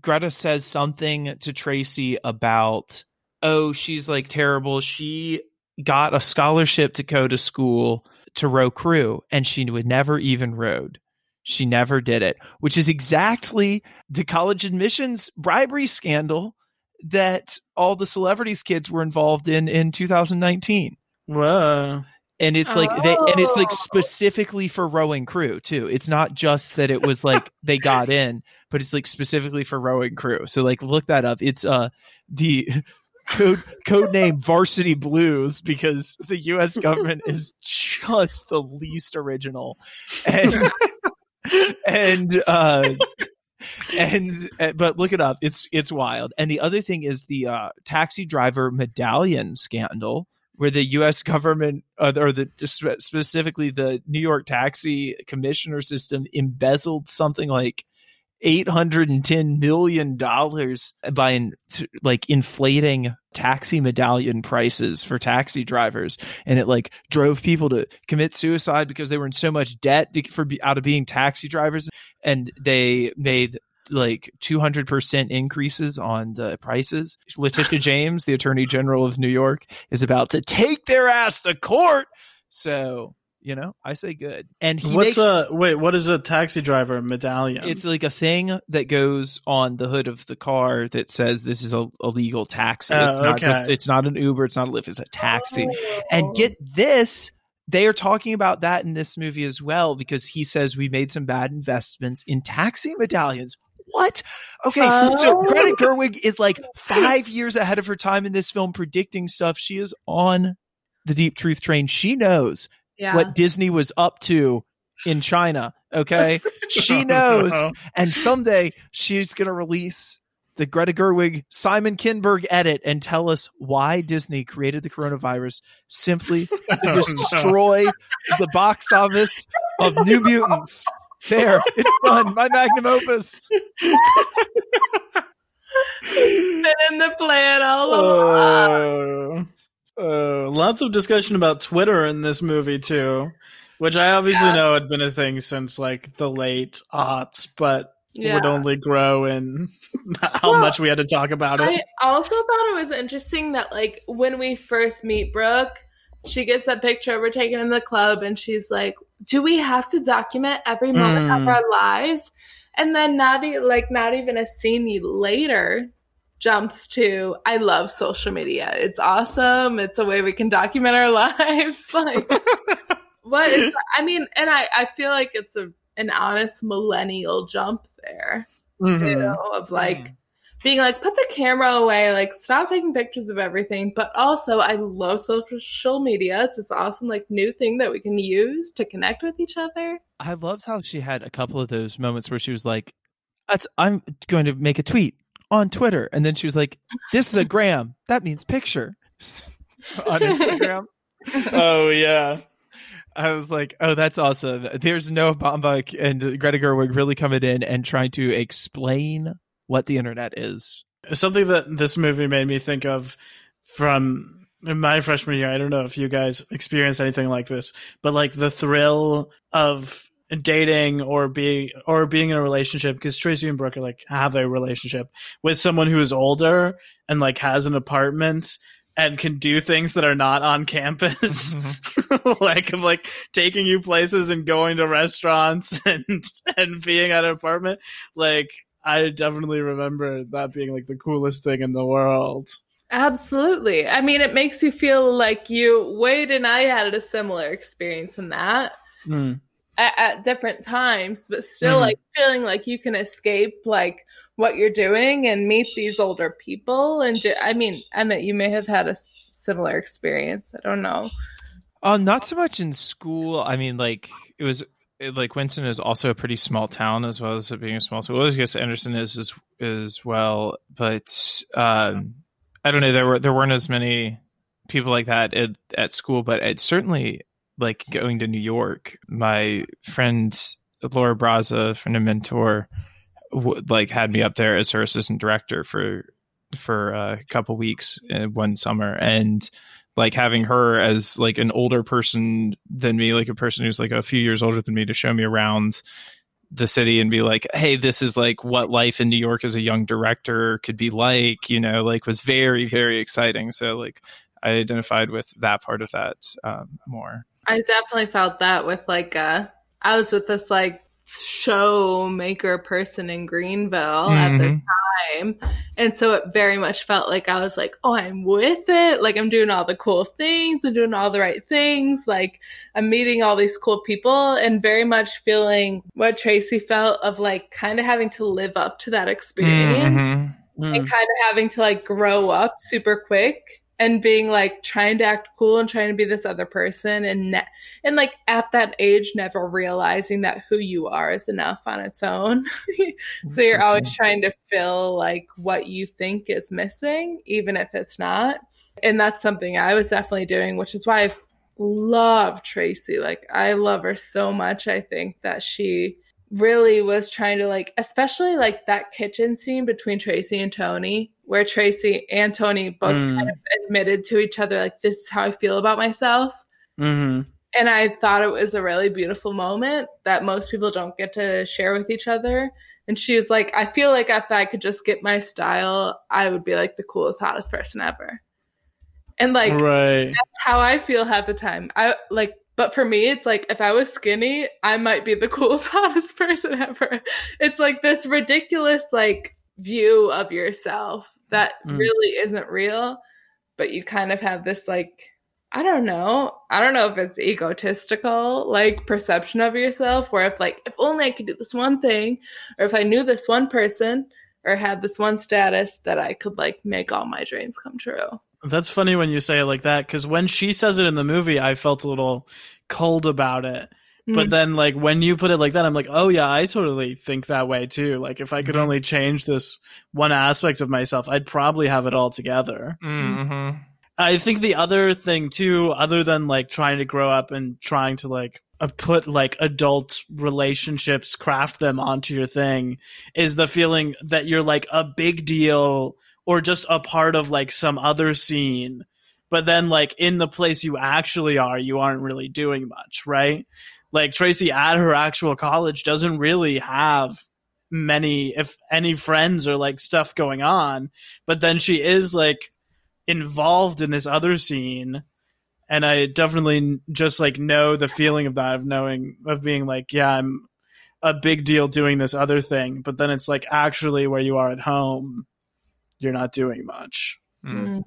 Greta says something to Tracy about oh, she's like terrible. She got a scholarship to go to school to row crew and she would never even rowed. She never did it, which is exactly the college admissions bribery scandal that all the celebrities kids were involved in in 2019. Whoa. And it's like oh. they and it's like specifically for rowing crew too. It's not just that it was like they got in, but it's like specifically for rowing crew. So like look that up. It's uh the (laughs) code code name Varsity Blues because the U.S. government is just the least original, and and uh, and uh, but look it up. It's it's wild. And the other thing is the uh, taxi driver medallion scandal, where the U.S. government uh, or the specifically the New York taxi commissioner system embezzled something like 810 million dollars by in, like inflating taxi medallion prices for taxi drivers and it like drove people to commit suicide because they were in so much debt for out of being taxi drivers and they made like 200% increases on the prices. Letitia (laughs) James, the Attorney General of New York, is about to take their ass to court. So you know, I say good. And what's makes, a wait? What is a taxi driver medallion? It's like a thing that goes on the hood of the car that says this is a, a legal taxi. Oh, it's not okay. just, it's not an Uber. It's not a Lyft. It's a taxi. Oh. And get this, they are talking about that in this movie as well because he says we made some bad investments in taxi medallions. What? Okay, oh. so Greta oh. Gerwig is like (laughs) five years ahead of her time in this film, predicting stuff. She is on the deep truth train. She knows yeah. what Disney was up to in China. Okay. (laughs) she knows. Uh-huh. and someday she's going to release the Greta Gerwig Simon Kinberg edit and tell us why Disney created the coronavirus simply to (laughs) oh, destroy the box office of New Mutants. There, it's done. My magnum opus. Been in the plan all along. Uh, uh, lots of discussion about Twitter in this movie too, which I obviously yeah. know had been a thing since like the late aughts, but yeah. would only grow in (laughs) how well, much we had to talk about it. I also thought it was interesting that like when we first meet Brooke, she gets that picture we're taking in the club, and she's like, "Do we have to document every moment mm. of our lives?" And then not like not even a scene later, jumps to I love social media. It's awesome. It's a way we can document our (laughs) lives. (laughs) like what is I mean, and I, I feel like it's a an honest millennial jump there mm-hmm. too of like mm. Being like put the camera away, like stop taking pictures of everything. But also I love social media. It's this awesome like new thing that we can use to connect with each other. I loved how she had a couple of those moments where she was like, That's I'm going to make a tweet on Twitter. And then she was like, This is a gram. That means picture (laughs) on Instagram. (laughs) oh, yeah. I was like, oh, that's awesome. There's Noah Baumbach and Greta Gerwig really coming in and trying to explain what the internet is. Something that this movie made me think of from my freshman year. I don't know if you guys experienced anything like this, but like the thrill of dating or being or being in a relationship because Tracy and Brooke are like have a relationship with someone who is older and like has an apartment and can do things that are not on campus mm-hmm. (laughs) like of like taking you places and going to restaurants (laughs) and and being at an apartment like I definitely remember that being like the coolest thing in the world. Absolutely. I mean, it makes you feel like you, Wade and I had a similar experience in that. Mm at, at different times, but still mm-hmm. like feeling like you can escape like what you're doing and meet these older people. And do, I mean, Emmett, you may have had a similar experience. I don't know. Uh, not so much in school. I mean, like it was it, like Winston is also a pretty small town as well as it being a small school. I guess Anderson is as as well, but um, I don't know. There were there weren't as many people like that at, at school, but it's certainly like going to New York. My friend Laura Braza, friend and mentor, w- like had me up there as her assistant director for for a couple weeks one summer, and like having her as like an older person than me, like a person who's like a few years older than me, to show me around the city and be like, hey, this is like what life in New York as a young director could be like, you know, like was very, very exciting. So like I identified with that part of that um, more. I definitely felt that with like uh I was with this like show maker person in Greenville mm-hmm. at the mm-hmm. time. And so it very much felt like I was like, oh, I'm with it. Like I'm doing all the cool things. I'm doing all the right things. Like I'm meeting all these cool people and very much feeling what Tracy felt of like kind of having to live up to that experience mm-hmm. mm. and kind of having to like grow up super quick and being like trying to act cool and trying to be this other person and ne- and like at that age never realizing that who you are is enough on its own. (laughs) So you're always trying to fill like what you think is missing even if it's not. And that's something i was definitely doing which is why i love tracy. Like i love her so much i think that she really was trying to like especially like that kitchen scene between tracy and tony where Tracy and Tony both mm. kind of admitted to each other, like, this is how I feel about myself. Mm-hmm. And I thought it was a really beautiful moment that most people don't get to share with each other. And she was like, I feel like if I could just get my style, I would be like the coolest, hottest person ever. And like, right. that's how I feel half the time. I like, but for me, it's like if I was skinny, I might be the (laughs) coolest, hottest person ever. It's like this ridiculous, like, view of yourself that mm. really isn't real, but you kind of have this like I don't know. I don't know if it's egotistical, like perception of yourself, where if like if only I could do this one thing, or if I knew this one person, or had this one status, that I could like make all my dreams come true. That's funny when you say it like that, because when she says it in the movie, I felt a little cold about it. But mm. then, like, when you put it like that, I'm like, oh, yeah, I totally think that way too. Like, if I could mm-hmm. only change this one aspect of myself, I'd probably have it all together. Mm-hmm. I think the other thing too, other than like trying to grow up and trying to like uh, put like adult relationships, craft them onto your thing, is the feeling that you're like a big deal or just a part of like some other scene. But then, like in the place you actually are, you aren't really doing much, right? Like Tracy at her actual college doesn't really have many if any friends or like stuff going on but then she is like involved in this other scene and i definitely just like know the feeling of that of knowing of being like yeah i'm a big deal doing this other thing but then it's like actually where you are at home you're not doing much mm.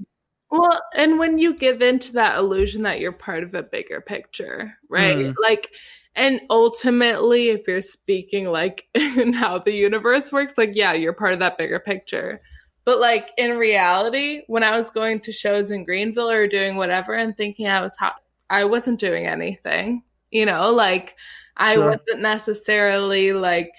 Well and when you give into that illusion that you're part of a bigger picture right mm. like and ultimately, if you're speaking like (laughs) in how the universe works, like, yeah, you're part of that bigger picture. But like in reality, when I was going to shows in Greenville or doing whatever and thinking I was hot, I wasn't doing anything. You know, like I sure. wasn't necessarily like,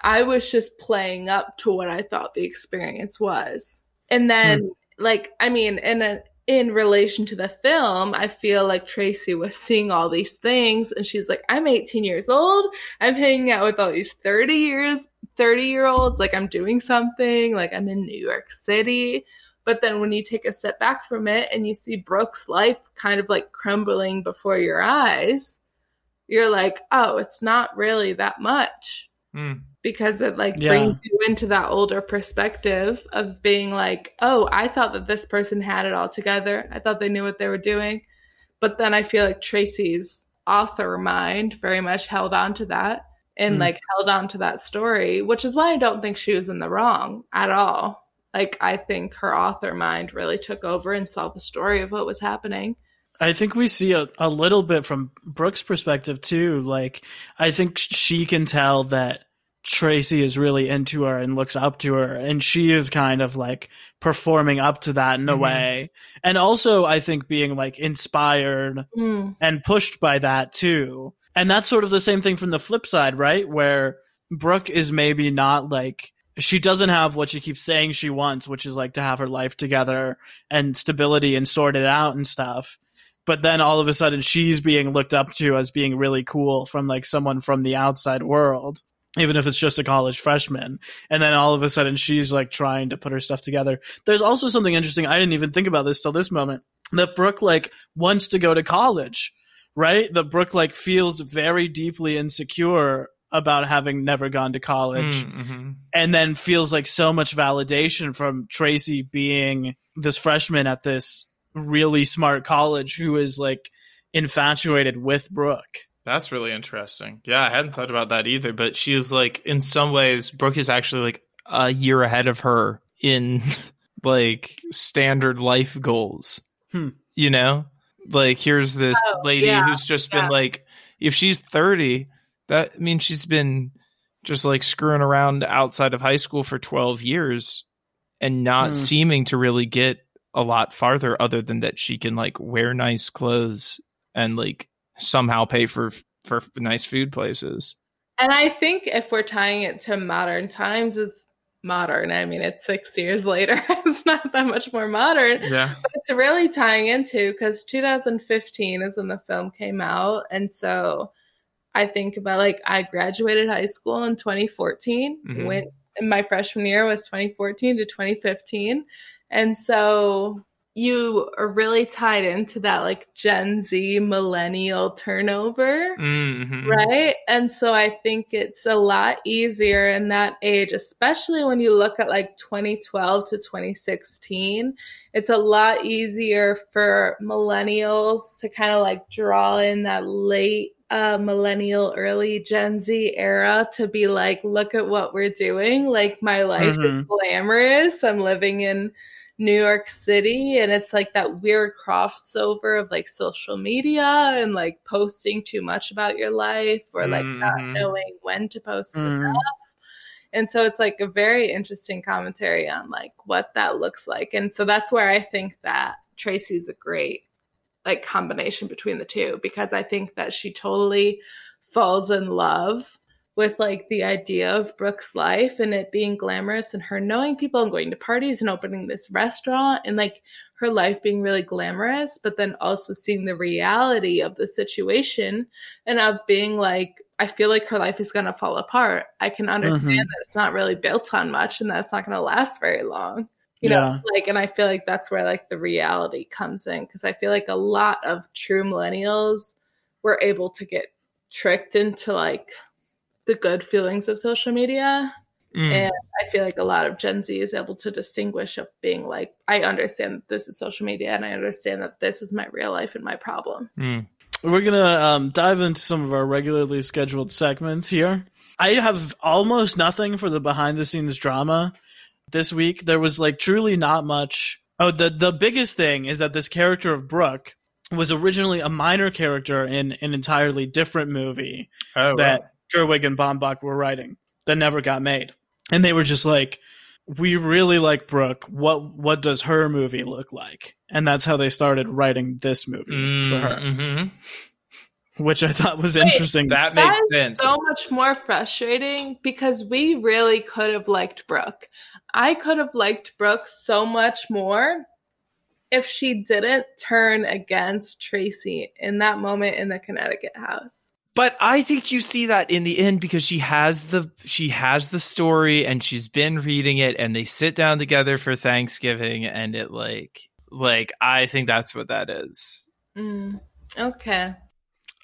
I was just playing up to what I thought the experience was. And then, hmm. Like, I mean, in a, in relation to the film, I feel like Tracy was seeing all these things and she's like, I'm 18 years old. I'm hanging out with all these 30 years, 30 year olds. Like I'm doing something, like I'm in New York City. But then when you take a step back from it and you see Brooke's life kind of like crumbling before your eyes, you're like, oh, it's not really that much. Mm because it like yeah. brings you into that older perspective of being like, oh, I thought that this person had it all together. I thought they knew what they were doing. But then I feel like Tracy's author mind very much held on to that and mm. like held on to that story, which is why I don't think she was in the wrong at all. Like I think her author mind really took over and saw the story of what was happening. I think we see a, a little bit from Brooke's perspective too. Like I think she can tell that Tracy is really into her and looks up to her, and she is kind of like performing up to that in a mm-hmm. way. And also, I think being like inspired mm. and pushed by that too. And that's sort of the same thing from the flip side, right? Where Brooke is maybe not like she doesn't have what she keeps saying she wants, which is like to have her life together and stability and sort it out and stuff. But then all of a sudden she's being looked up to as being really cool from like someone from the outside world, even if it's just a college freshman. And then all of a sudden she's like trying to put her stuff together. There's also something interesting. I didn't even think about this till this moment that Brooke like wants to go to college, right? That Brooke like feels very deeply insecure about having never gone to college Mm-hmm. and then feels like so much validation from Tracy being this freshman at this really smart college who is like infatuated with Brooke. That's really interesting. Yeah, I hadn't thought about that either. But she was like, in some ways, Brooke is actually like a year ahead of her in (laughs) like standard life goals. Hmm. You know, like here's this Oh, lady yeah, who's just yeah. been like, if she's 30, that means she's been just like screwing around outside of high school for 12 years and not Hmm. seeming to really get a lot farther other than that she can like wear nice clothes and like somehow pay for for nice food places. And I think if we're tying it to modern times, is modern. I mean, it's six years later. (laughs) it's not that much more modern. Yeah. But it's really tying into because 2015 is when the film came out. And so I think about like, I graduated high school in 2014. Mhm. Went, my freshman year was 2014 to 2015. And so you are really tied into that like Gen Z millennial turnover. Mm-hmm. Right. And so I think it's a lot easier in that age, especially when you look at like 2012 to 2016. It's a lot easier for millennials to kind of like draw in that late uh, millennial, early Gen Z era to be like, look at what we're doing. Like, my life is Mhm. glamorous. I'm living in New York City and it's like that weird crossover of like social media and like posting too much about your life or like not Mhm. knowing when to post Mm. enough. And so it's like a very interesting commentary on like what that looks like. And so that's where I think that Tracy's a great like combination between the two because I think that she totally falls in love with like the idea of Brooke's life and it being glamorous and her knowing people and going to parties and opening this restaurant and like her life being really glamorous, but then also seeing the reality of the situation and of being like, I feel like her life is going to fall apart. I can understand Mhm. that it's not really built on much and that it's not going to last very long. You know, Yeah. like, and I feel like that's where like the reality comes in because I feel like a lot of true millennials were able to get tricked into like the good feelings of social media. Mm. And I feel like a lot of Gen Z is able to distinguish of being like, I understand that this is social media and I understand that this is my real life and my problems. Mm. We're gonna um, dive into some of our regularly scheduled segments here. I have almost nothing for the behind the scenes drama this week. There was like truly not much. Oh, the the biggest thing is that this character of Brooke was originally a minor character in an entirely different movie Oh, that Gerwig and Baumbach were writing that never got made. And they were just like, we really like Brooke. What what does her movie look like? And that's how they started writing this movie Mm, for her, mhm. which I thought was Wait, interesting. That That makes is sense. so much more frustrating because we really could have liked Brooke. I could have liked Brooke so much more if she didn't turn against Tracy in that moment in the Connecticut house. But I think you see that in the end because she has the she has the story and she's been reading it and they sit down together for Thanksgiving and it like like I think that's what that is. Mm, okay.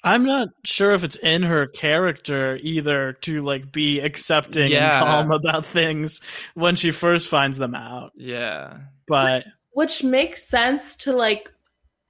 I'm not sure if it's in her character either to like be accepting Yeah. and calm about things when she first finds them out. Yeah. But Which makes sense to like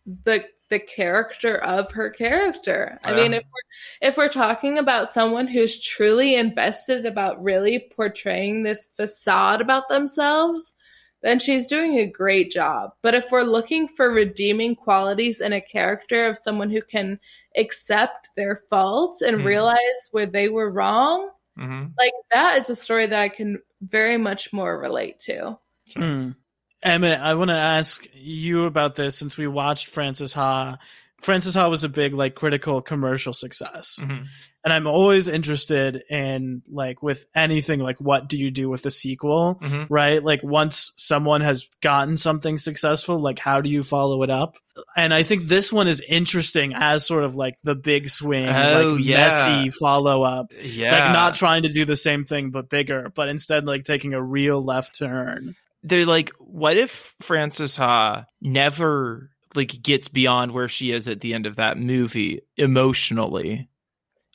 the the character of her character. I mean, if we're if we're talking about someone who's truly invested about really portraying this facade about themselves, then she's doing a great job. But if we're looking for redeeming qualities in a character of someone who can accept their faults and Mhm. realize where they were wrong, hmm like that is a story that I can very much more relate to. Hmm. Emmett, I want to ask you about this since we watched Frances Ha Frances Ha was a big like critical commercial success. Mm-hmm. And I'm always interested in like with anything like what do you do with the sequel, Mm-hmm. right? Like once someone has gotten something successful, like how do you follow it up? And I think this one is interesting as sort of like the big swing, Oh, like yeah. messy follow up. Yeah. Like not trying to do the same thing but bigger, but instead like taking a real left turn. They're like, what if Frances Ha never like gets beyond where she is at the end of that movie emotionally,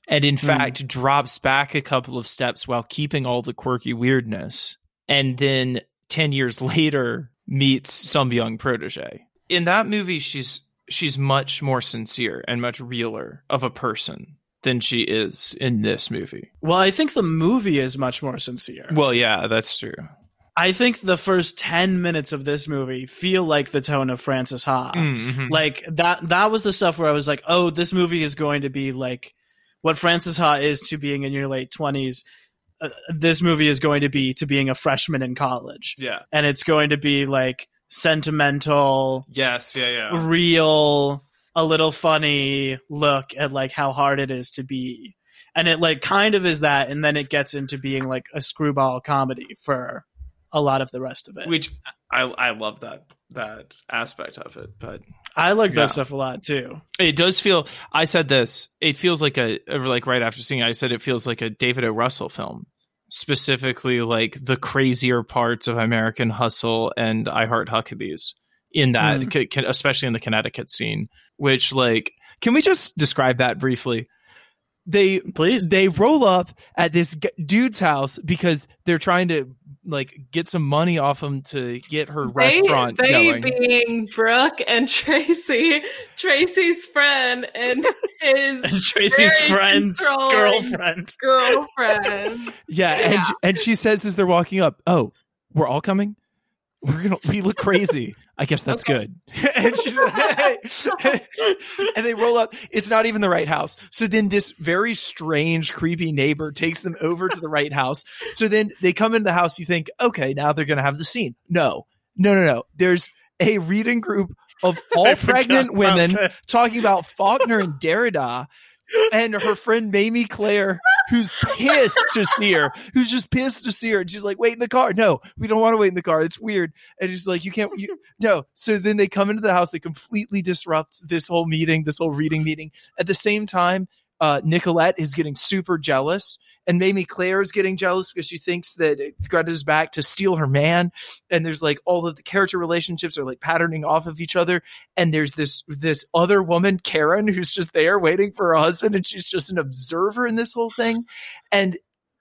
and in Hmm. fact drops back a couple of steps while keeping all the quirky weirdness, and then ten years (laughs) later meets some young protege. In that movie, she's she's much more sincere and much realer of a person than she is in this movie. Well, I think the movie is much more sincere. Well, yeah, that's true. I think the first 10 minutes of this movie feel like the tone of Frances Ha. Mhm. Like that that was the stuff where I was like, "Oh, this movie is going to be like what Frances Ha is to being in your late 20s. Uh, this movie is going to be to being a freshman in college. Yeah. And it's going to be like sentimental, Yes. Yeah. Yeah. real, a little funny look at like how hard it is to be. And it like kind of is that and then it gets into being like a screwball comedy for a lot of the rest of it. which I I love that that aspect of it, but I like that stuff a lot too. it does feel. I said this. It feels like a like right after seeing. it, I said it feels like a David O. Russell film, specifically like the crazier parts of American Hustle and I Heart Huckabees in that, Mm. c- c- especially in the Connecticut scene. Which like, can we just describe that briefly? They Please. they roll up at this g- dude's house because they're trying to like get some money off him to get her They, restaurant they going. being Brooke and (laughs) Tracy, Tracy's friend and his (laughs) And Tracy's friend's girlfriend. girlfriend. (laughs) yeah, and Yeah. she- and she says as they're walking up, "Oh, we're all coming. We're gonna we look crazy. I guess that's Okay. good." (laughs) and she's like, (laughs) and they roll up. It's not even the right house. So then this very strange, creepy neighbor takes them over to the right house. So then they come into the house. You think, okay, now they're gonna have the scene. No, no, no, no. There's a reading group of (laughs) all pregnant women this. talking about Faulkner and Derrida and her friend Mamie Claire, who's pissed to see her, who's just pissed to see her. And she's like, wait in the car. No, we don't want to wait in the car. It's weird. And she's like, you can't, you, (laughs) no. So then they come into the house. They completely disrupt this whole meeting, this whole reading meeting. At the same time, uh, Nicolette is getting super jealous, and Mamie Claire is getting jealous because she thinks that Greta's back to steal her man. And there's like all of the character relationships are like patterning off of each other. And there's this this other woman, Karen, who's just there waiting for her husband, and she's just an observer in this whole thing. And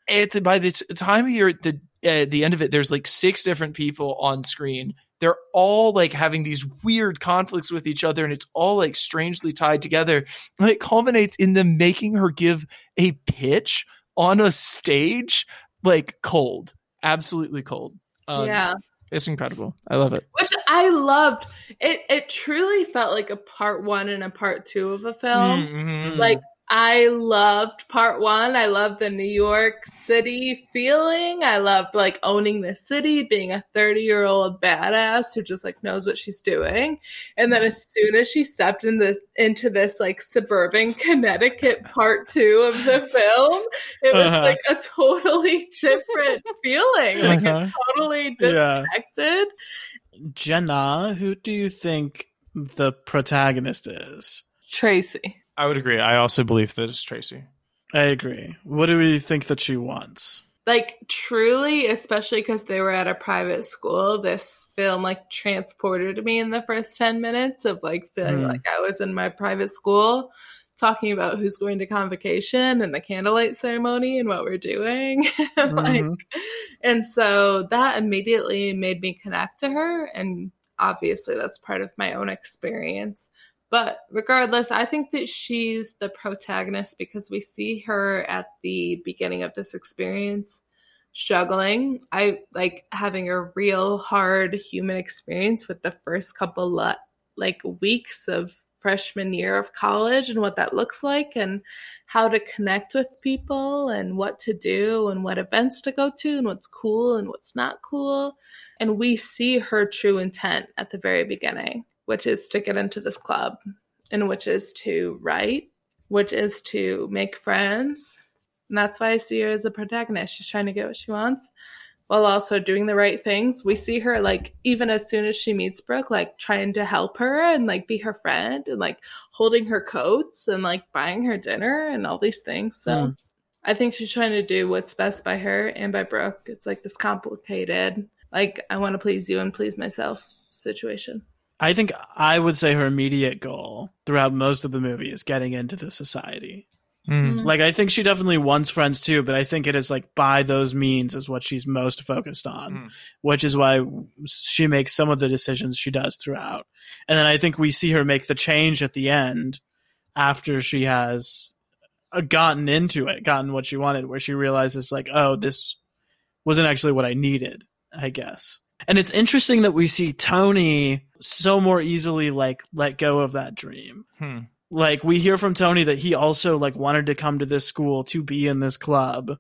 the, by the time you're at the at the end of it, there's like six different people on screen. They're all like having these weird conflicts with each other, and it's all like strangely tied together. And it culminates in them making her give a pitch on a stage, like cold, absolutely cold. Um, yeah. it's incredible. I love it. Which I loved. It it truly felt like a part one and a part two of a film. Mhm. Like I loved part one. I loved the New York City feeling. I loved like owning the city, being a 30 year old badass who just like knows what she's doing. And then as soon as she stepped in this into this like suburban (laughs) Connecticut part two of the (laughs) film, it was Uh-huh. like a totally different feeling. Like Uh-huh. it totally Yeah. disconnected. Jenna, who do you think the protagonist is? Tracy. I would agree. I also believe that it's Tracy. I agree. What do we think that she wants? like truly especially because they were at a private school this film like transported me in the first 10 minutes of like feeling Hmm. like i was in my private school talking about who's going to convocation and the candlelight ceremony and what we're doing (laughs) like Mhm. and so that immediately made me connect to her and obviously that's part of my own experience but regardless i think that she's the protagonist because we see her at the beginning of this experience struggling. I like having a real hard human experience with the first couple le- like weeks of freshman year of college and what that looks like and how to connect with people and what to do and what events to go to and what's cool and what's not cool. And we see her true intent at the very beginning which is to get into this club and which is to write, which is to make friends. And that's why I see her as a protagonist. She's trying to get what she wants while also doing the right things. We see her like even as soon as she meets Brooke, like trying to help her and like be her friend and like holding her coats and like buying her dinner and all these things. So mm. I think she's trying to do what's best by her and by Brooke. It's like this complicated, like I want to please you and please myself situation. I think I would say her immediate goal throughout most of the movie is getting into the society. Mm. Like I think she definitely wants friends too, but I think it is like by those means is what she's most focused on, mm. which is why she makes some of the decisions she does throughout. And then I think we see her make the change at the end after she has uh, gotten into it, gotten what she wanted, where she realizes like, oh, this wasn't actually what I needed, I guess. And it's interesting that we see Tony so more easily like let go of that dream. Hmm like we hear from Tony that he also like wanted to come to this school to be in this club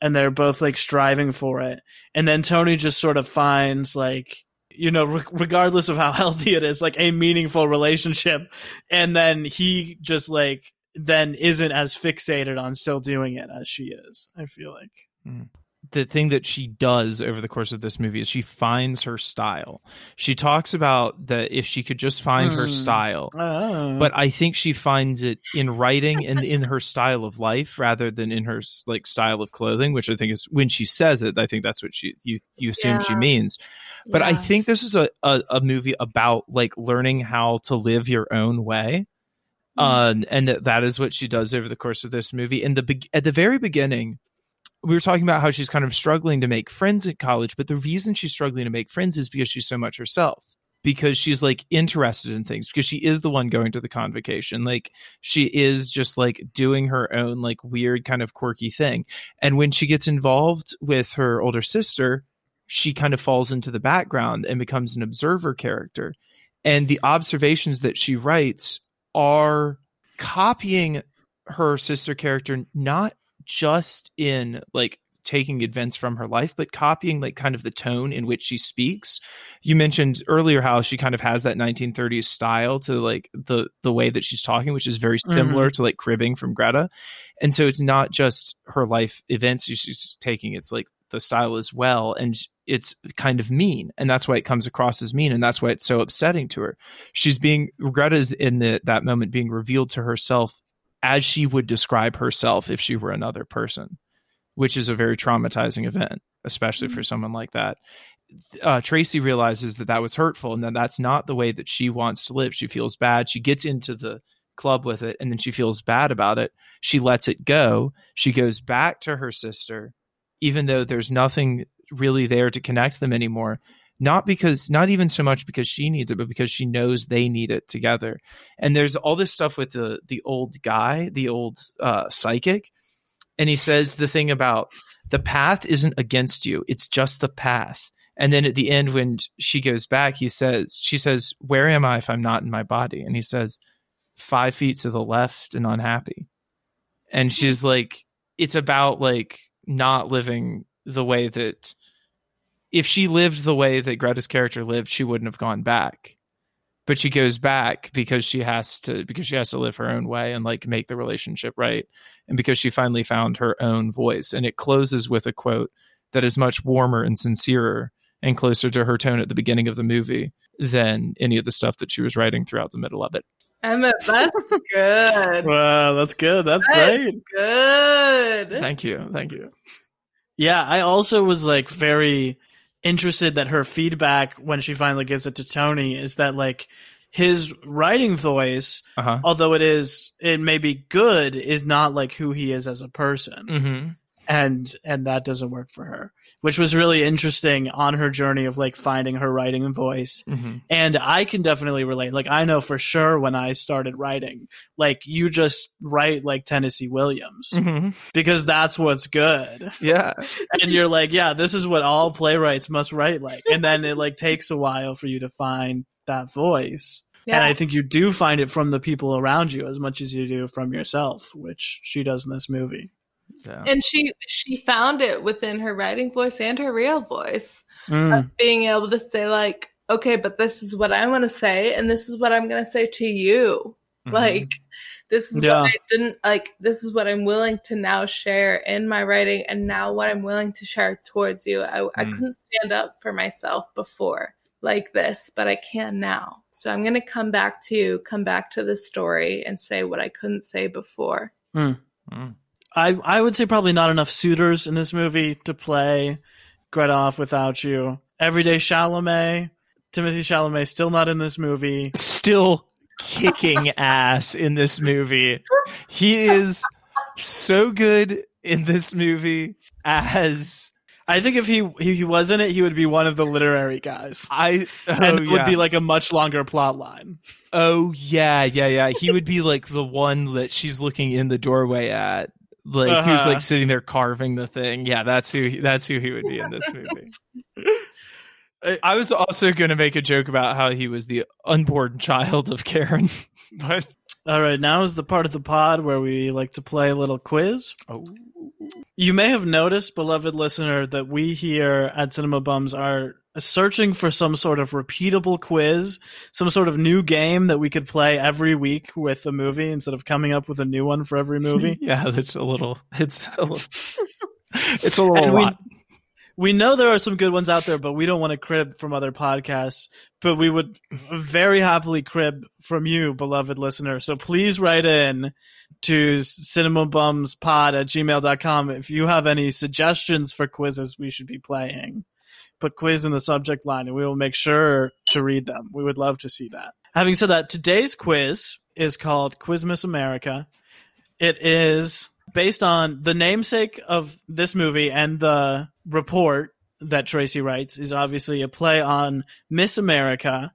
and they're both like striving for it. And then Tony just sort of finds like you know re- regardless of how (laughs) healthy it is like a meaningful relationship and then he just like then isn't as fixated on still doing it as she is. I feel like. Mm the thing that she does over the course of this movie is she finds her style. She talks about that if she could just find mm. her hmm. style, oh. but I think she finds it in writing and in her style of life rather than in her like style of clothing, which I think is when she says it. I think that's what she you you assume yeah. she means. But yeah. I think this is a, a, a movie about like learning how to live your own way. Mm. Um, and that, that is what she does over the course of this movie. In the be- at the very beginning, we were talking about how she's kind of struggling to make friends at college, but the reason she's struggling to make friends is because she's so much herself. Because she's like interested in things, because she is the one going to the convocation. Like she is just like doing her own like weird kind of quirky thing. And when she gets involved with her older sister, she kind of falls into the background and becomes an observer character. And the observations that she writes are copying her sister character, not just in like taking events from her life, but copying like kind of the tone in which she speaks. You mentioned earlier how she kind of has that 1930s style to like the the way that she's talking, which is very similar mm-hmm. to like cribbing from Greta. And so it's not just her life events she's taking; it's like the style as well, and it's kind of mean, and that's why it comes across as mean, and that's why it's so upsetting to her. She's being Greta's in the that moment being revealed to herself as she would describe herself if she were another person, which is a very traumatizing event, especially mm-hmm. for someone like that. Uh, Tracy realizes that that was hurtful and that that's not the way that she wants to live. She feels bad. She gets into the club with it and then she feels bad about it. She lets it go. She goes back to her sister, even though there's nothing really there to connect them anymore not because not even so much because she needs it but because she knows they need it together. And there's all this stuff with the the old guy the old uh, psychic. And he says the thing about the path isn't against you it's just the path. And then at the end when she goes back he says she says where am i if i'm not in my body? And he says five feet to the left and unhappy. And she's like it's about like not living the way that if she lived the way that Greta's character lived, she wouldn't have gone back. But she goes back because she has to because she has to live her own way and like make the relationship right. And because she finally found her own voice. And it closes with a quote that is much warmer and sincerer and closer to her tone at the beginning of the movie than any of the stuff that she was writing throughout the middle of it. Emma, that's good. (laughs) wow, that's good. That's, that's great. Good. Thank you. Thank you. Yeah, I also was like very interested that her feedback when she finally gives it to Tony is that like his writing voice, uh-huh. although it is it may be good, is not like who he is as a person. Mm-hmm and and that doesn't work for her which was really interesting on her journey of like finding her writing voice mm-hmm. and i can definitely relate like i know for sure when i started writing like you just write like tennessee williams mm-hmm. because that's what's good yeah (laughs) and you're like yeah this is what all playwrights must write like and then it like takes a while for you to find that voice yeah. And I think you do find it from the people around you as much as you do from yourself, which she does in this movie. Yeah. And she she found it within her writing voice and her real voice mm. of being able to say like, okay, but this is what I want to say, and this is what I'm going to say to you. Mm-hmm. Like this is yeah. what I didn't like this is what I'm willing to now share in my writing and now what I'm willing to share towards you. I, mm. I couldn't stand up for myself before like this, but I can now. So I'm going to come back to you, come back to the story and say what I couldn't say before. Mm. Mm. I I would say probably not enough suitors in this movie to play Gredoff without you. Everyday Chalamet, Timothée Chalamet still not in this movie. Still kicking (laughs) ass in this movie. He is so good in this movie as I think if he he was in it, he would be one of the literary guys. I oh, and it yeah. would be like a much longer plot line. Oh yeah, yeah, yeah. He would be like the one that she's looking in the doorway at, like uh-huh. who's like sitting there carving the thing. Yeah, that's who. He, that's who he would be in this movie. (laughs) I was also going to make a joke about how he was the unborn child of Karen, (laughs) but all right, now is the part of the pod where we like to play a little quiz. Oh. You may have noticed, beloved listener, that we here at Cinema Bums are searching for some sort of repeatable quiz, some sort of new game that we could play every week with a movie instead of coming up with a new one for every (laughs) movie. yeah, that's a little. It's a little. (laughs) it's a little lot. We, we know there are some good ones out there, but we don't want to crib from other podcasts. But we would very happily crib from you, beloved listener. So please write in to cinemabumspod at gmail.com if you have any suggestions for quizzes we should be playing. Put quiz in the subject line and we will make sure to read them. We would love to see that. Having said that, today's quiz is called Quiz Miss America. It is based on the namesake of this movie and the report that Tracy writes is obviously a play on Miss America,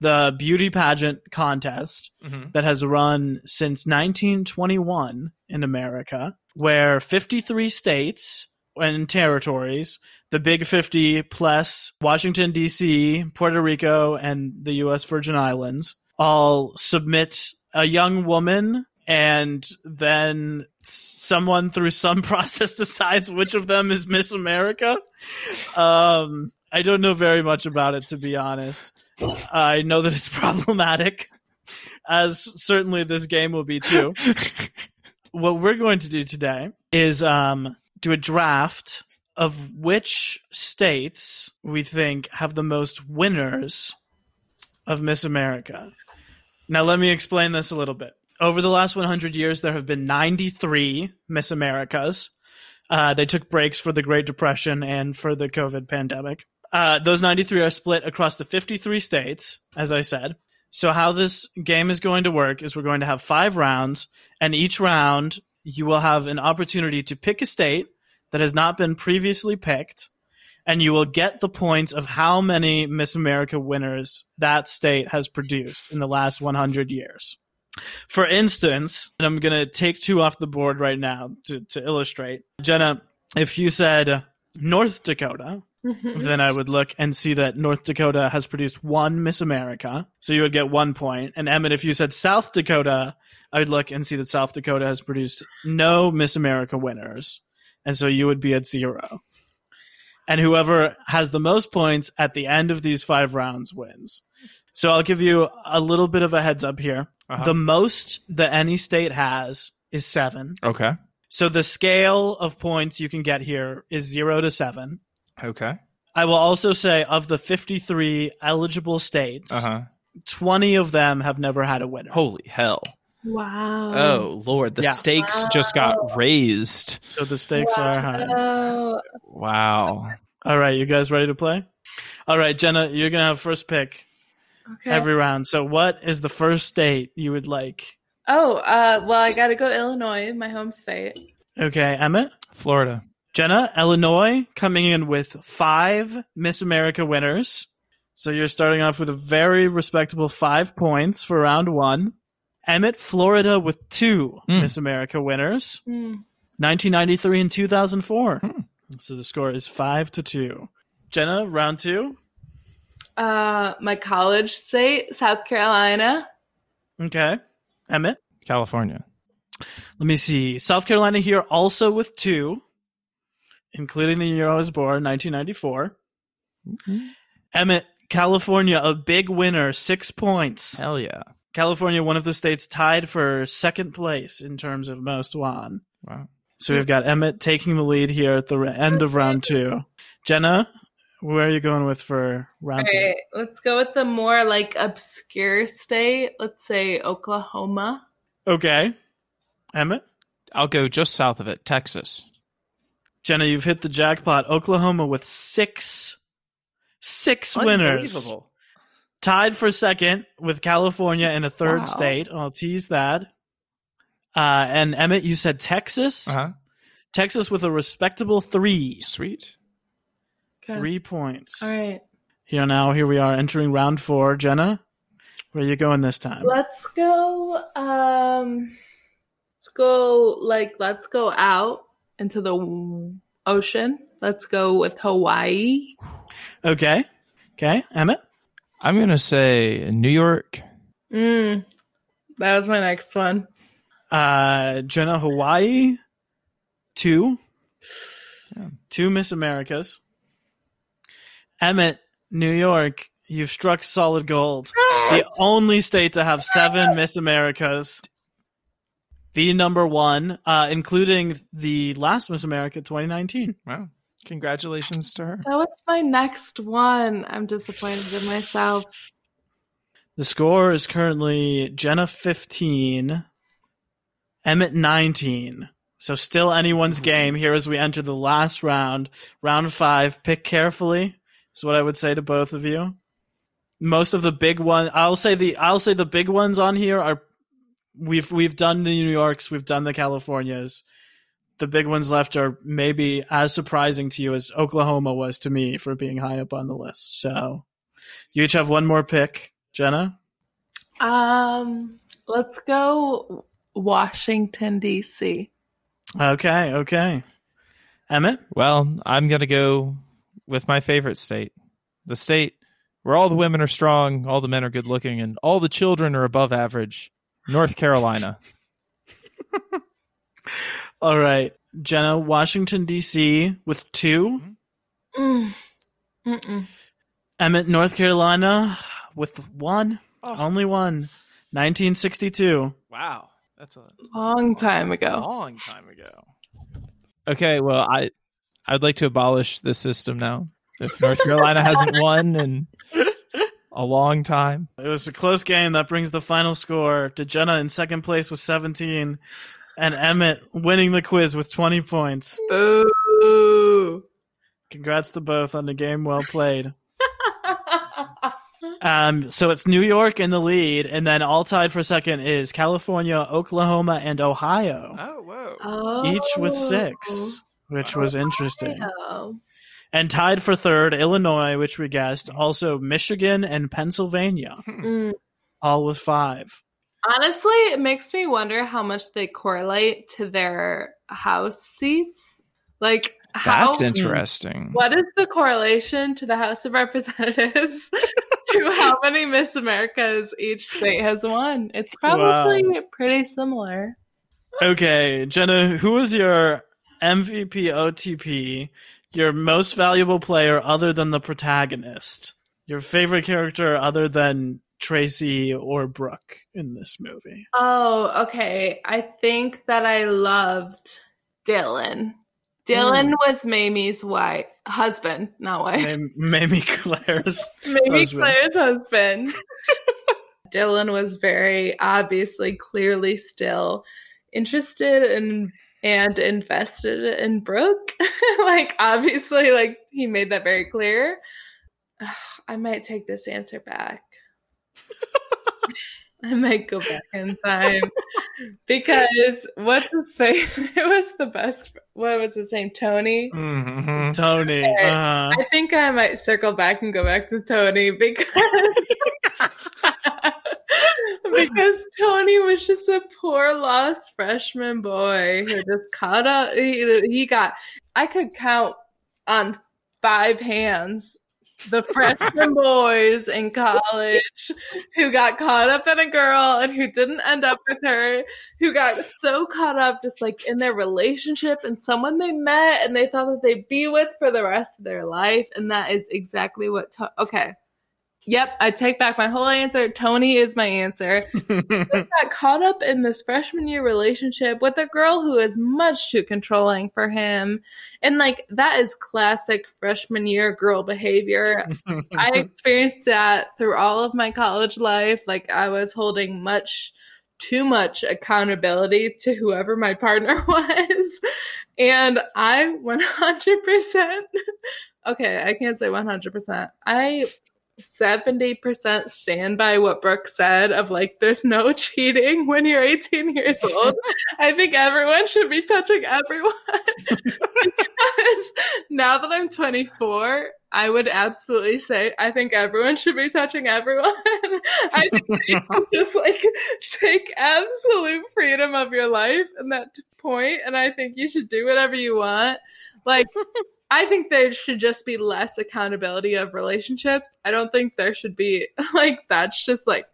the beauty pageant contest mm-hmm. that has run since 1921 in America, where 53 states and territories, the big 50 plus Washington, D.C., Puerto Rico, and the U.S. Virgin Islands, all submit a young woman and then someone through some (laughs) process decides which of them is Miss America. Um, I don't know very much about it to be honest. I know that it's (laughs) problematic, as certainly this game will be too. (laughs) what we're going to do today is um, do a draft of which states we think have the most winners of Miss America. Now, let me explain this a little bit over the last 100 years, there have been 93 Miss Americas. Uh, they took breaks for the Great Depression and for the COVID pandemic. Uh, those 93 are split across the 53 states, as I said. So, how this game is going to work is we're going to have five rounds, and each round you will have an opportunity to pick a state that has not been previously picked, and you will get the points of how many Miss America winners that state has produced in the last 100 years. For instance, and I'm going to take two off the board right now to, to illustrate. Jenna, if you said North Dakota, mm-hmm. then I would look and see that North Dakota has produced one Miss America. So you would get one point. And Emmett, if you said South Dakota, I would look and see that South Dakota has produced no Miss America winners. And so you would be at zero. And whoever has the most points at the end of these five rounds wins. So I'll give you a little bit of a heads up here. Uh-huh. The most that any state has is seven. Okay. So the scale of points you can get here is zero to seven. Okay. I will also say of the 53 eligible states, uh-huh. 20 of them have never had a winner. Holy hell. Wow. Oh, Lord. The yeah. stakes wow. just got raised. So the stakes wow. are high. Wow. All right. You guys ready to play? All right, Jenna, you're going to have first pick okay. every round. So, what is the first state you would like? Oh, uh, well, I got to go Illinois, my home state. Okay, Emmett, Florida. Jenna, Illinois, coming in with five Miss America winners. So you're starting off with a very respectable five points for round one. Emmett, Florida, with two mm. Miss America winners, mm. 1993 and 2004. Mm. So the score is five to two. Jenna, round two. Uh, my college state, South Carolina. Okay. Emmett? California. Let me see. South Carolina here also with two, including the year I was born, 1994. Mm-hmm. Emmett, California, a big winner, six points. Hell yeah. California, one of the states tied for second place in terms of most won. Wow. So we've got Emmett taking the lead here at the end of round two. Jenna, where are you going with for round All right, let's go with the more like obscure state. Let's say Oklahoma. Okay. Emmett? I'll go just south of it, Texas. Jenna, you've hit the jackpot. Oklahoma with six six winners. Tied for second with California in a third Wow. state. I'll tease that. Uh, and Emmett, you said Texas? Uh huh. Texas with a respectable three. Sweet. Okay. Three points. All right. Here now, here we are entering round four. Jenna, where are you going this time? Let's go. Um, let's go. Like, let's go out into the ocean. Let's go with Hawaii. Okay. Okay. Emmett? I'm gonna say New York. Mm, that was my next one. Uh, Jenna, Hawaii. Two. Two Miss Americas. Emmett, New York. You've struck solid gold. (laughs) the only state to have seven Miss Americas. The number one, uh, including the last Miss America 2019. Wow. Congratulations to her. That was my next one. I'm disappointed in myself. The score is currently Jenna 15, Emmett 19. So still anyone's game here as we enter the last round. Round five. Pick carefully is what I would say to both of you. Most of the big one I'll say the I'll say the big ones on here are we've we've done the New Yorks, we've done the Californias. The big ones left are maybe as surprising to you as Oklahoma was to me for being high up on the list. So you each have one more pick. Jenna? Um, let's go Washington D.C. Okay, okay. Emmett? Well, I'm gonna go with my favorite state, the state where all the women are strong, all the men are good looking, and all the children are above average. North Carolina. (laughs) All right. Jenna, Washington, D.C. with two. Mm. Emmett, North Carolina with one. Oh. Only one. 1962. Wow, that's a Long time ago. long time ago. Okay, well, I I'd like to abolish this system now. If North Carolina hasn't won in a long time, It was a close game. That brings the final score to Jenna in second place with 17 and Emmett winning the quiz with 20 points. Boo. Congrats to both on the game well played. (laughs) Um, so it's New York in the lead, and then all tied for second is California, Oklahoma, and Ohio, oh whoa, oh. each with six, which was interesting. Oh. And tied for third, Illinois, which we guessed, also Michigan and Pennsylvania, Mm. all with five. Honestly, it makes me wonder how much they correlate to their house seats. Like, how that's interesting. What is the correlation to the House of Representatives (laughs) to how many Miss Americas each state has won? It's probably pretty similar. Okay, Jenna, who is your MVP OTP, your most valuable player other than the protagonist? Your favorite character other than Tracy or Brooke in this movie? Oh, okay. I think that I loved Dylan. Dylan hmm. was Mamie's wife, husband, not wife. Mam- Mamie Claire's. (laughs) Maybe husband. Claire's husband. (laughs) Dylan was very obviously, clearly still interested in and invested in Brooke. (laughs) like obviously, like he made that very clear. (sighs) I might take this answer back. (laughs) I might go back in time (laughs) because what's his face? It was the best. What was his name? Tony. Mhm. Tony. Okay. Uh, I think I might circle back and go back to Tony because because Tony was just a poor lost freshman boy who just caught up. He, he got. I could count on five hands the freshman (laughs) boys in college who got caught up in a girl and who didn't end up with her, who got so caught up just like in their relationship and someone they met and they thought that they'd be with for the rest of their life. And that is exactly what, to- okay. Yep, I take back my whole answer. Tony is my answer. (laughs) got caught up in this freshman year relationship with a girl who is much too controlling for him. And like that is classic freshman year girl behavior. I (laughs) experienced that through all of my college life. Like I was holding much too much accountability to whoever my partner (laughs) was. And I 100% okay, I can't say 100%. I 70% stand by what Brooke said of like, there's no (laughs) cheating when you're 18 years old. I think everyone should be touching everyone. (laughs) because now that I'm 24, I would absolutely say I think everyone should be touching everyone. (laughs) I think you just like take absolute freedom of your life in that point, and I think you should do whatever you want. Like I think there should just be less accountability of relationships. I don't think there should be (laughs) like that's just like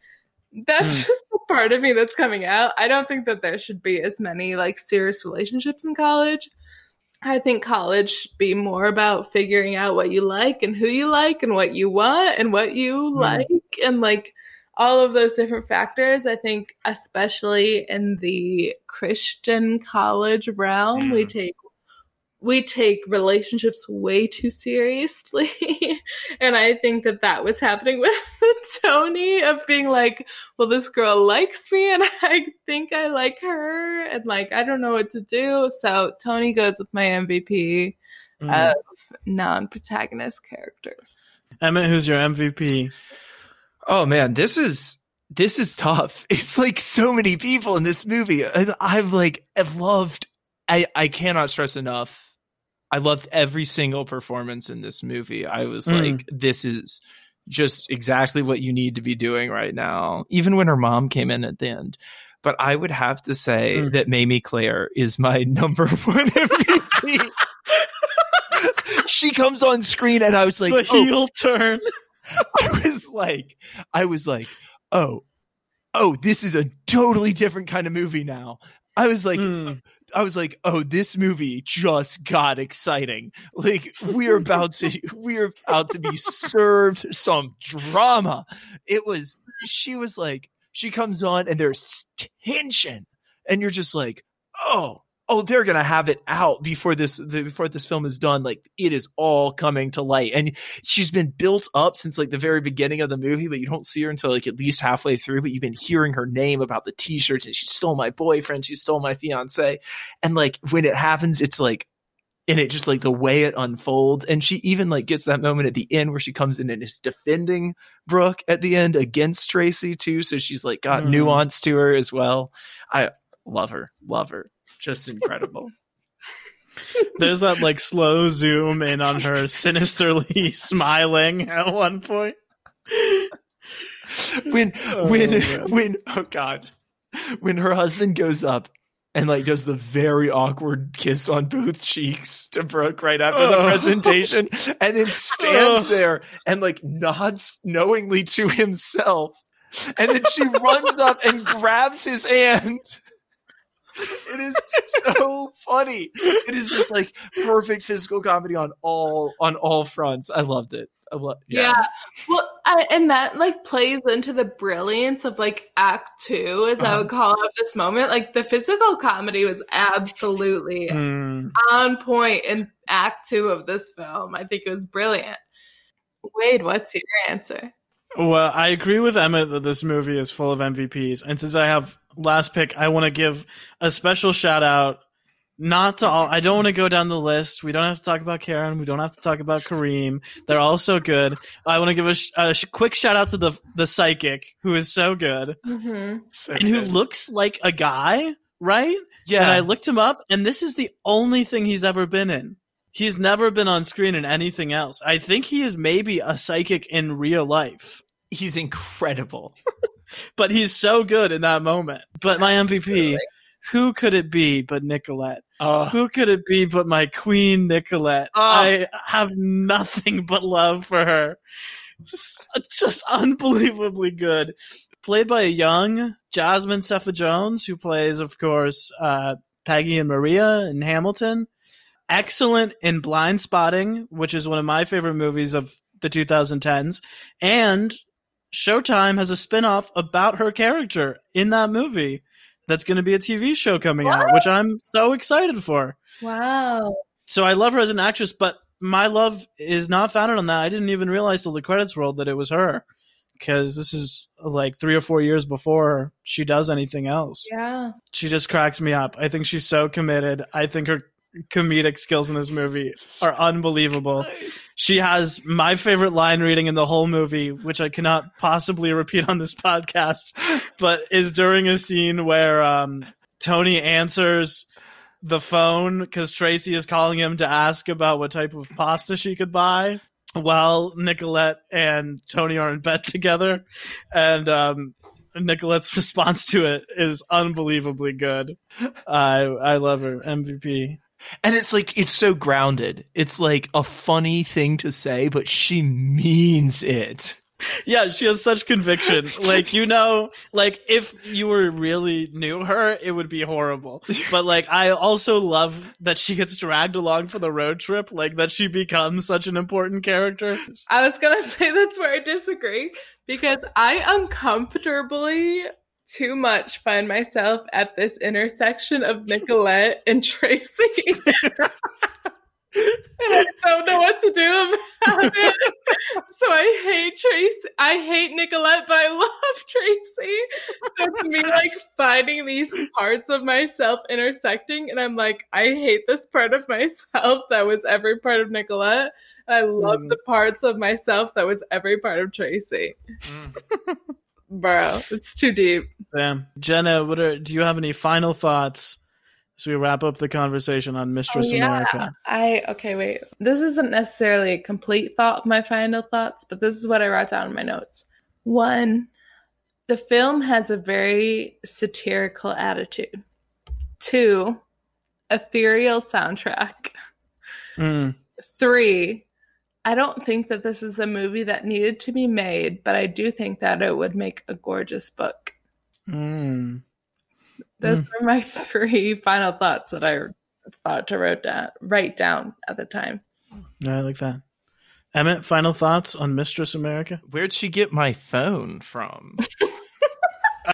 that's mm. just the part of me that's coming out. I don't think that there should be as many like serious relationships in college. I think college should be more about figuring out what you like and who you like and what you want and what you mm. like and like all of those different factors. I think, especially in the Christian college realm, we take we take relationships way too seriously. (laughs) and I think that that was happening (laughs) with Tony of being like, well, this girl likes me and (laughs) I think I like her. And like, I don't know what to do. So Tony goes with my MVP mm. of non protagonist characters. Emmett, who's your MVP? Oh man, this is this is tough. It's like so many people in this movie. I've like I've loved I, I cannot stress enough I loved every single performance in this movie. I was mm. like, this is just exactly what you need to be doing right now. Even when her mom came in at the end. But I would have to say mm. that Mamie Claire is my (laughs) number one MVP. she comes on screen and I was like, the oh. heel oh. turn. I was like, I was like, oh, oh, this is a totally different kind of movie now. I was like, mm. I was like, oh, this movie just got exciting. Like we are about to (laughs) we are about to be served some drama. It was she was like she comes on and there's tension and you're just like, oh, oh, they're gonna have it out before this the, before this film is done. Like it is all coming to light, and she's been built up since like the very beginning of the movie, but you don't see her until like at least halfway through. But you've been hearing her name about the T-shirts, and she stole my boyfriend, she stole my fiance, and like when it happens, it's like. And it just like the way it unfolds, and she even like gets that moment at the end where she comes in and is defending Brooke at the end against Tracy too. So she's like got mm. nuance to her as well. I love her, love her just incredible. (laughs) There's that like slow zoom in on her sinisterly (laughs) smiling at one point. when oh, when (laughs) man. when oh god. When her husband goes up and like does the very awkward kiss on both cheeks to Brooke right after oh. the presentation and then stands oh. there and like nods knowingly to himself. And then she runs up and grabs his hand it is so funny. It is just like perfect physical comedy on all on all fronts. I loved it. I love, yeah. yeah. Well, I, and that like plays into the brilliance of like Act Two, as uh-huh. I would call it this moment. Like the physical comedy was absolutely mm. on point in Act Two of this film. I think it was brilliant. Wade, what's your answer? Well, I agree with Emmett that this movie is full of MVPs, and since I have last pick, I want to give a special shout out. Not to all. I don't want to go down the list. We don't have to talk about Karen. We don't have to talk about Kareem. They're all so good. I want to give a, sh- a sh- quick shout out to the the psychic who is so good mm-hmm. so and who looks like a guy, right? Yeah. And I looked him up, and this is the only thing he's ever been in. He's never been on screen in anything else. I think he is maybe a psychic in real life. He's incredible. (laughs) but he's so good in that moment. But my MVP, who could it be but Nicolette? Uh, who could it be but my queen Nicolette? Uh, I have nothing but love for her. Just unbelievably good. Played by a young Jasmine Cephas Jones, who plays, of course, uh, Peggy and Maria in Hamilton. Excellent in Blindspotting, which is one of my favorite movies of the 2010s. And Showtime has a spin-off about her character in that movie that's going to be a TV show coming what? out, which I'm so excited for. Wow. So I love her as an actress, but my love is not founded on that. I didn't even realize till the credits rolled that it was her because this is like three or four years before she does anything else. Yeah. She just cracks me up. I think she's so committed. I think her comedic skills in this movie (laughs) are unbelievable. She has my favorite line reading in the whole movie, which I cannot possibly repeat on this podcast, but is during a scene where um, Tony answers the phone because Tracy is calling him to ask about what type of pasta she could buy while Nicolette and Tony are in bed together. And um, Nicolette's response to it is unbelievably good. I I love her MVP. And it's like it's so grounded. It's like a funny thing to say, but she means it yeah, she has such conviction. (laughs) Like, you know, like if you were really knew her, it would be horrible. (laughs) But like, I also love that she gets dragged along for the road trip, like that she becomes such an important character. I was gonna (laughs) say that's where I disagree because I uncomfortably too much find myself at this intersection of Nicolette and Tracy. (laughs) and I don't know what to do about it. so I hate Tracy. I hate Nicolette, but I love Tracy. So to me, like finding these parts of myself intersecting, and I'm like, I hate this part of myself that was every part of Nicolette. And I love mm. the parts of myself that was every part of Tracy. Mm. (laughs) Bro, it's too deep. Damn. Jenna, what are do you have any final thoughts? as we wrap up the conversation on Mistress oh, yeah. America. I okay, wait. This isn't necessarily a complete thought, my final thoughts, but this is what I wrote down in my notes. One, the film has a very satirical attitude. Two, ethereal soundtrack. Mm. Three, I don't think that this is a movie that needed to be made, but I do think that it would make a gorgeous book. Mm. Those mm. were my (laughs) three final thoughts that I thought to write down, write down at the time. I like that. Emmett, final thoughts on Mistress America? Where'd she get my phone from? (laughs)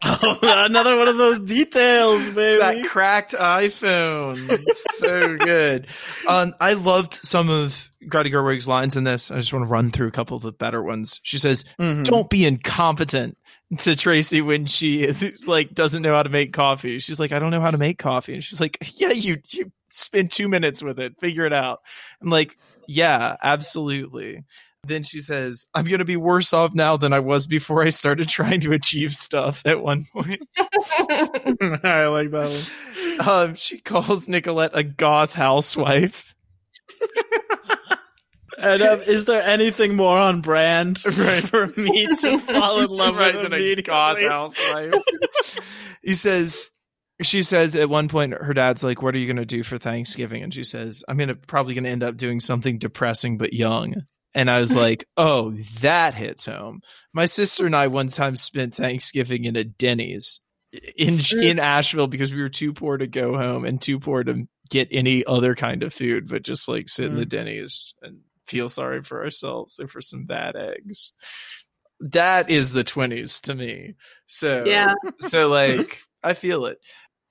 oh, (laughs) another one of those details, baby. That cracked iPhone. so good. (laughs) Um, I loved some of Greta Gerwig's lines in this. I just want to run through a couple of the better ones. She says, mm-hmm. "Don't be incompetent." To Tracy when she is like doesn't know how to make coffee. She's like, "I don't know how to make coffee," and she's like, "Yeah, you you spend two minutes with it, figure it out." I'm like, "Yeah, absolutely." Then she says, I'm going to be worse off now than I was before I started trying to achieve stuff at one point. (laughs) (laughs) I like that one. Um, she calls Nicolette a goth housewife. (laughs) And um, is there anything more on brand right. for me to fall in love right, with than a god housewife? he says, she says at one point, her dad's like, "What are you going to do for Thanksgiving?" And she says, "I'm gonna probably going to end up doing something depressing but young." And I was (laughs) like, "Oh, that hits home." My sister and I one time spent Thanksgiving in a Denny's in in Asheville because we were too poor to go home and too poor to get any other kind of food, but just like sit mm. in the mm. Denny's and feel sorry for ourselves and for some bad eggs. That is the 20s to me. So, yeah. so like, I feel it.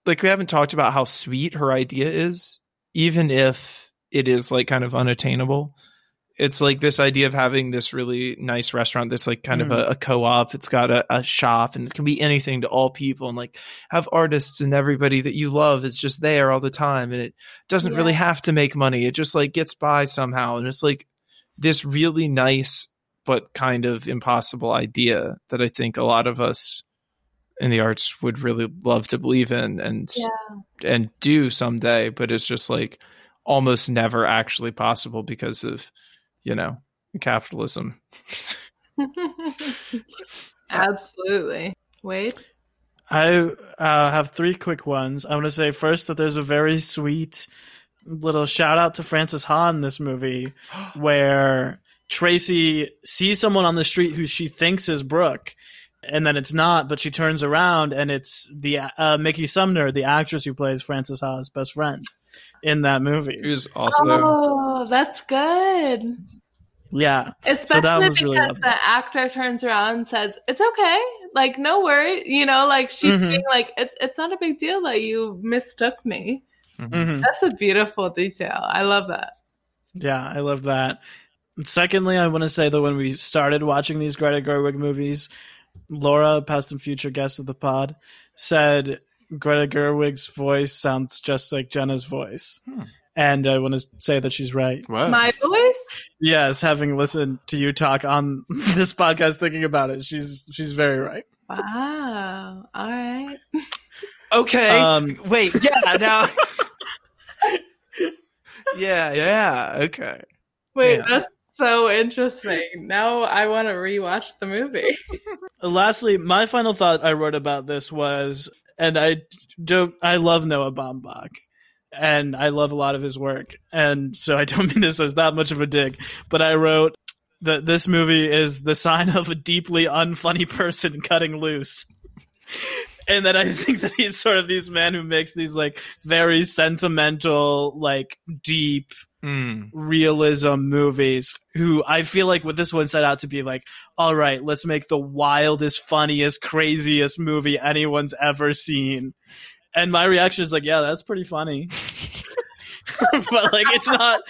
Like, we haven't talked about how sweet her idea is, even if it is like kind of unattainable it's like this idea of having this really nice restaurant that's like kind mm. of a, a, co-op it's got a, a, shop and it can be anything to all people and like have artists and everybody that you love is just there all the time and it doesn't yeah. really have to make money it just like gets by somehow and it's like this really nice but kind of impossible idea that i think a lot of us in the arts would really love to believe in and yeah. and do someday but it's just like almost never actually possible because of you know, capitalism. (laughs) Absolutely. Wait. I uh, have three quick ones. I want to say first that there's a very sweet little shout out to Frances Ha in this movie (gasps) where Tracy sees someone on the street who she thinks is Brooke and then it's not, but she turns around and it's the uh, Mickey Sumner, the actress who plays Frances Ha's best friend in that movie. Who's also oh, that's good. Yeah. Especially so that was because really the actor turns around and says, It's okay. Like, no worry. You know, like she's mm-hmm. being like, it's, it's not a big deal that you mistook me. Mm-hmm. That's a beautiful detail. I love that. Yeah, I love that. Secondly, I want to say that when we started watching these Greta Gerwig movies, Laura, past and future guest of the pod, said Greta Gerwig's voice sounds just like Jenna's voice. Hmm. And I want to say that she's right. Wow. My voice? Yes, having listened to you talk on (laughs) this podcast, thinking about it, she's she's very right. Wow. All right. Okay. Um, Wait. Yeah. (laughs) Now. yeah. Yeah. Okay. Wait. Yeah. That's so interesting. Now I want to rewatch the movie. (laughs) Lastly, my final thought I wrote about this was, and I don't, I love Noah Baumbach and I love a lot of his work. And so I don't (laughs) mean this as that much of a dig, but I wrote that this movie is the sign of a deeply unfunny person (laughs) cutting loose. and that I think that he's sort of these man who makes these like very sentimental, like deep mm. realism movies who I feel like with this one set out to be like, all right, let's make the wildest, funniest, craziest movie anyone's ever seen. And my reaction is like, yeah, that's pretty funny. (laughs) but like it's not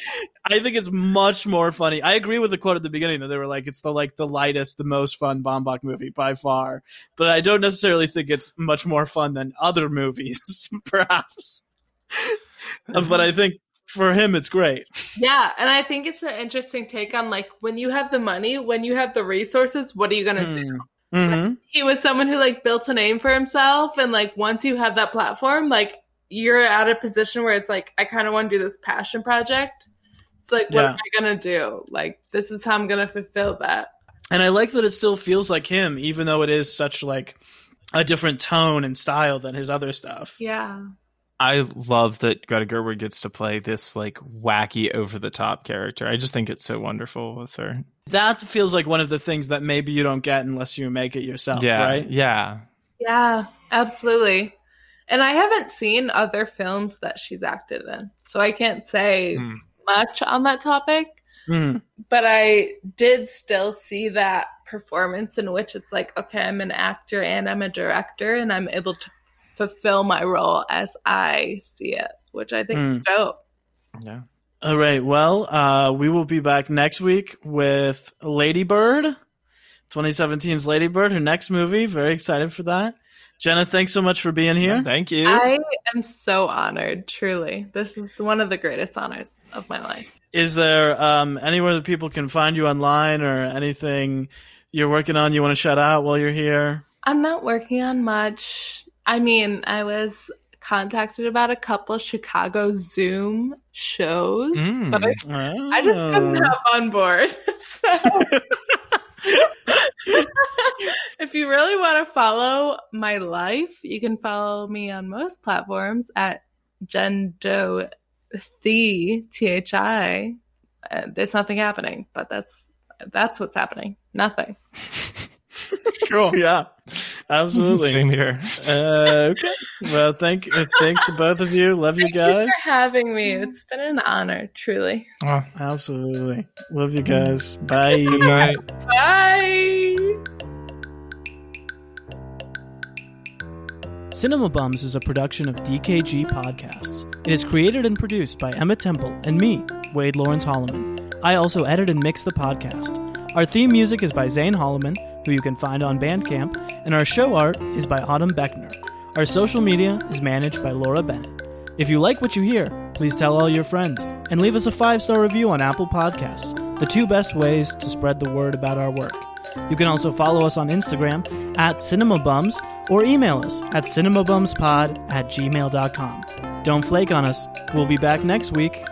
I think it's much more funny. I agree with the quote at the beginning that they were like it's the like the lightest, the most fun Baumbach movie by far. But I don't necessarily think it's much more fun than other movies, (laughs) perhaps. but I think for him it's great. Yeah, and I think it's an interesting take on like when you have the money, when you have the resources, what are you gonna do? Hmm. Hmm. Mm-hmm. he was someone who like built a name for himself, and like once you have that platform, like you're at a position where it's like I kind of want to do this passion project. It's like, what yeah. am I gonna do? Like, this is how I'm gonna fulfill that. And I like that it still feels like him, even though it is such like a different tone and style than his other stuff. Yeah. I love that Greta Gerwig gets to play this like wacky, over the top character. I just think it's so wonderful with her. That feels like one of the things that maybe you don't get unless you make it yourself, yeah, right? Yeah. Yeah, absolutely. And I haven't seen other films that she's acted in, so I can't say mm. much on that topic. Mm. But I did still see that performance in which it's like, okay, I'm an actor and I'm a director, and I'm able to fulfill my role as I see it, which I think mm. is dope. Yeah. All right. Well, uh, we will be back next week with Lady Bird, 2017's Lady Bird, her next movie. Very excited for that. Jenna, thanks so much for being here. thank you. I am so honored, truly. This is one of the greatest honors of my life. Is there um, anywhere that people can find you online or anything you're working on you want to shout out while you're here? I'm not working on much. I mean, I was contacted about a couple Chicago Zoom shows, mm. but I, oh. I, just couldn't oh. hop on board. (laughs) So (laughs) if you really want to follow my life, you can follow me on most platforms at Jen Doe Thi T H I. Uh, there's nothing happening, but that's that's what's happening. Nothing. (laughs) cool. Yeah. (laughs) Absolutely. Same here. Uh, okay. Well, thank uh, thanks to both of you. Love thank you guys. You for having me. It's been an honor, truly. Oh, absolutely. Love you guys. Bye. Good night. Bye. Cinema Bums is a production of DKG Podcasts. It is created and produced by Emma Temple and me, Wade Lawrence Holloman. I also edit and mix the podcast. Our theme music is by Zane Holloman who you can find on Bandcamp, and our show art is by Autumn Beckner. Our social media is managed by Laura Bennett. If you like what you hear, please tell all your friends and leave us a five star review on Apple Podcasts, the two best ways to spread the word about our work. You can also follow us on Instagram at CinemaBums or email us at cinemabumspod at gmail.com. Don't flake on us. We'll be back next week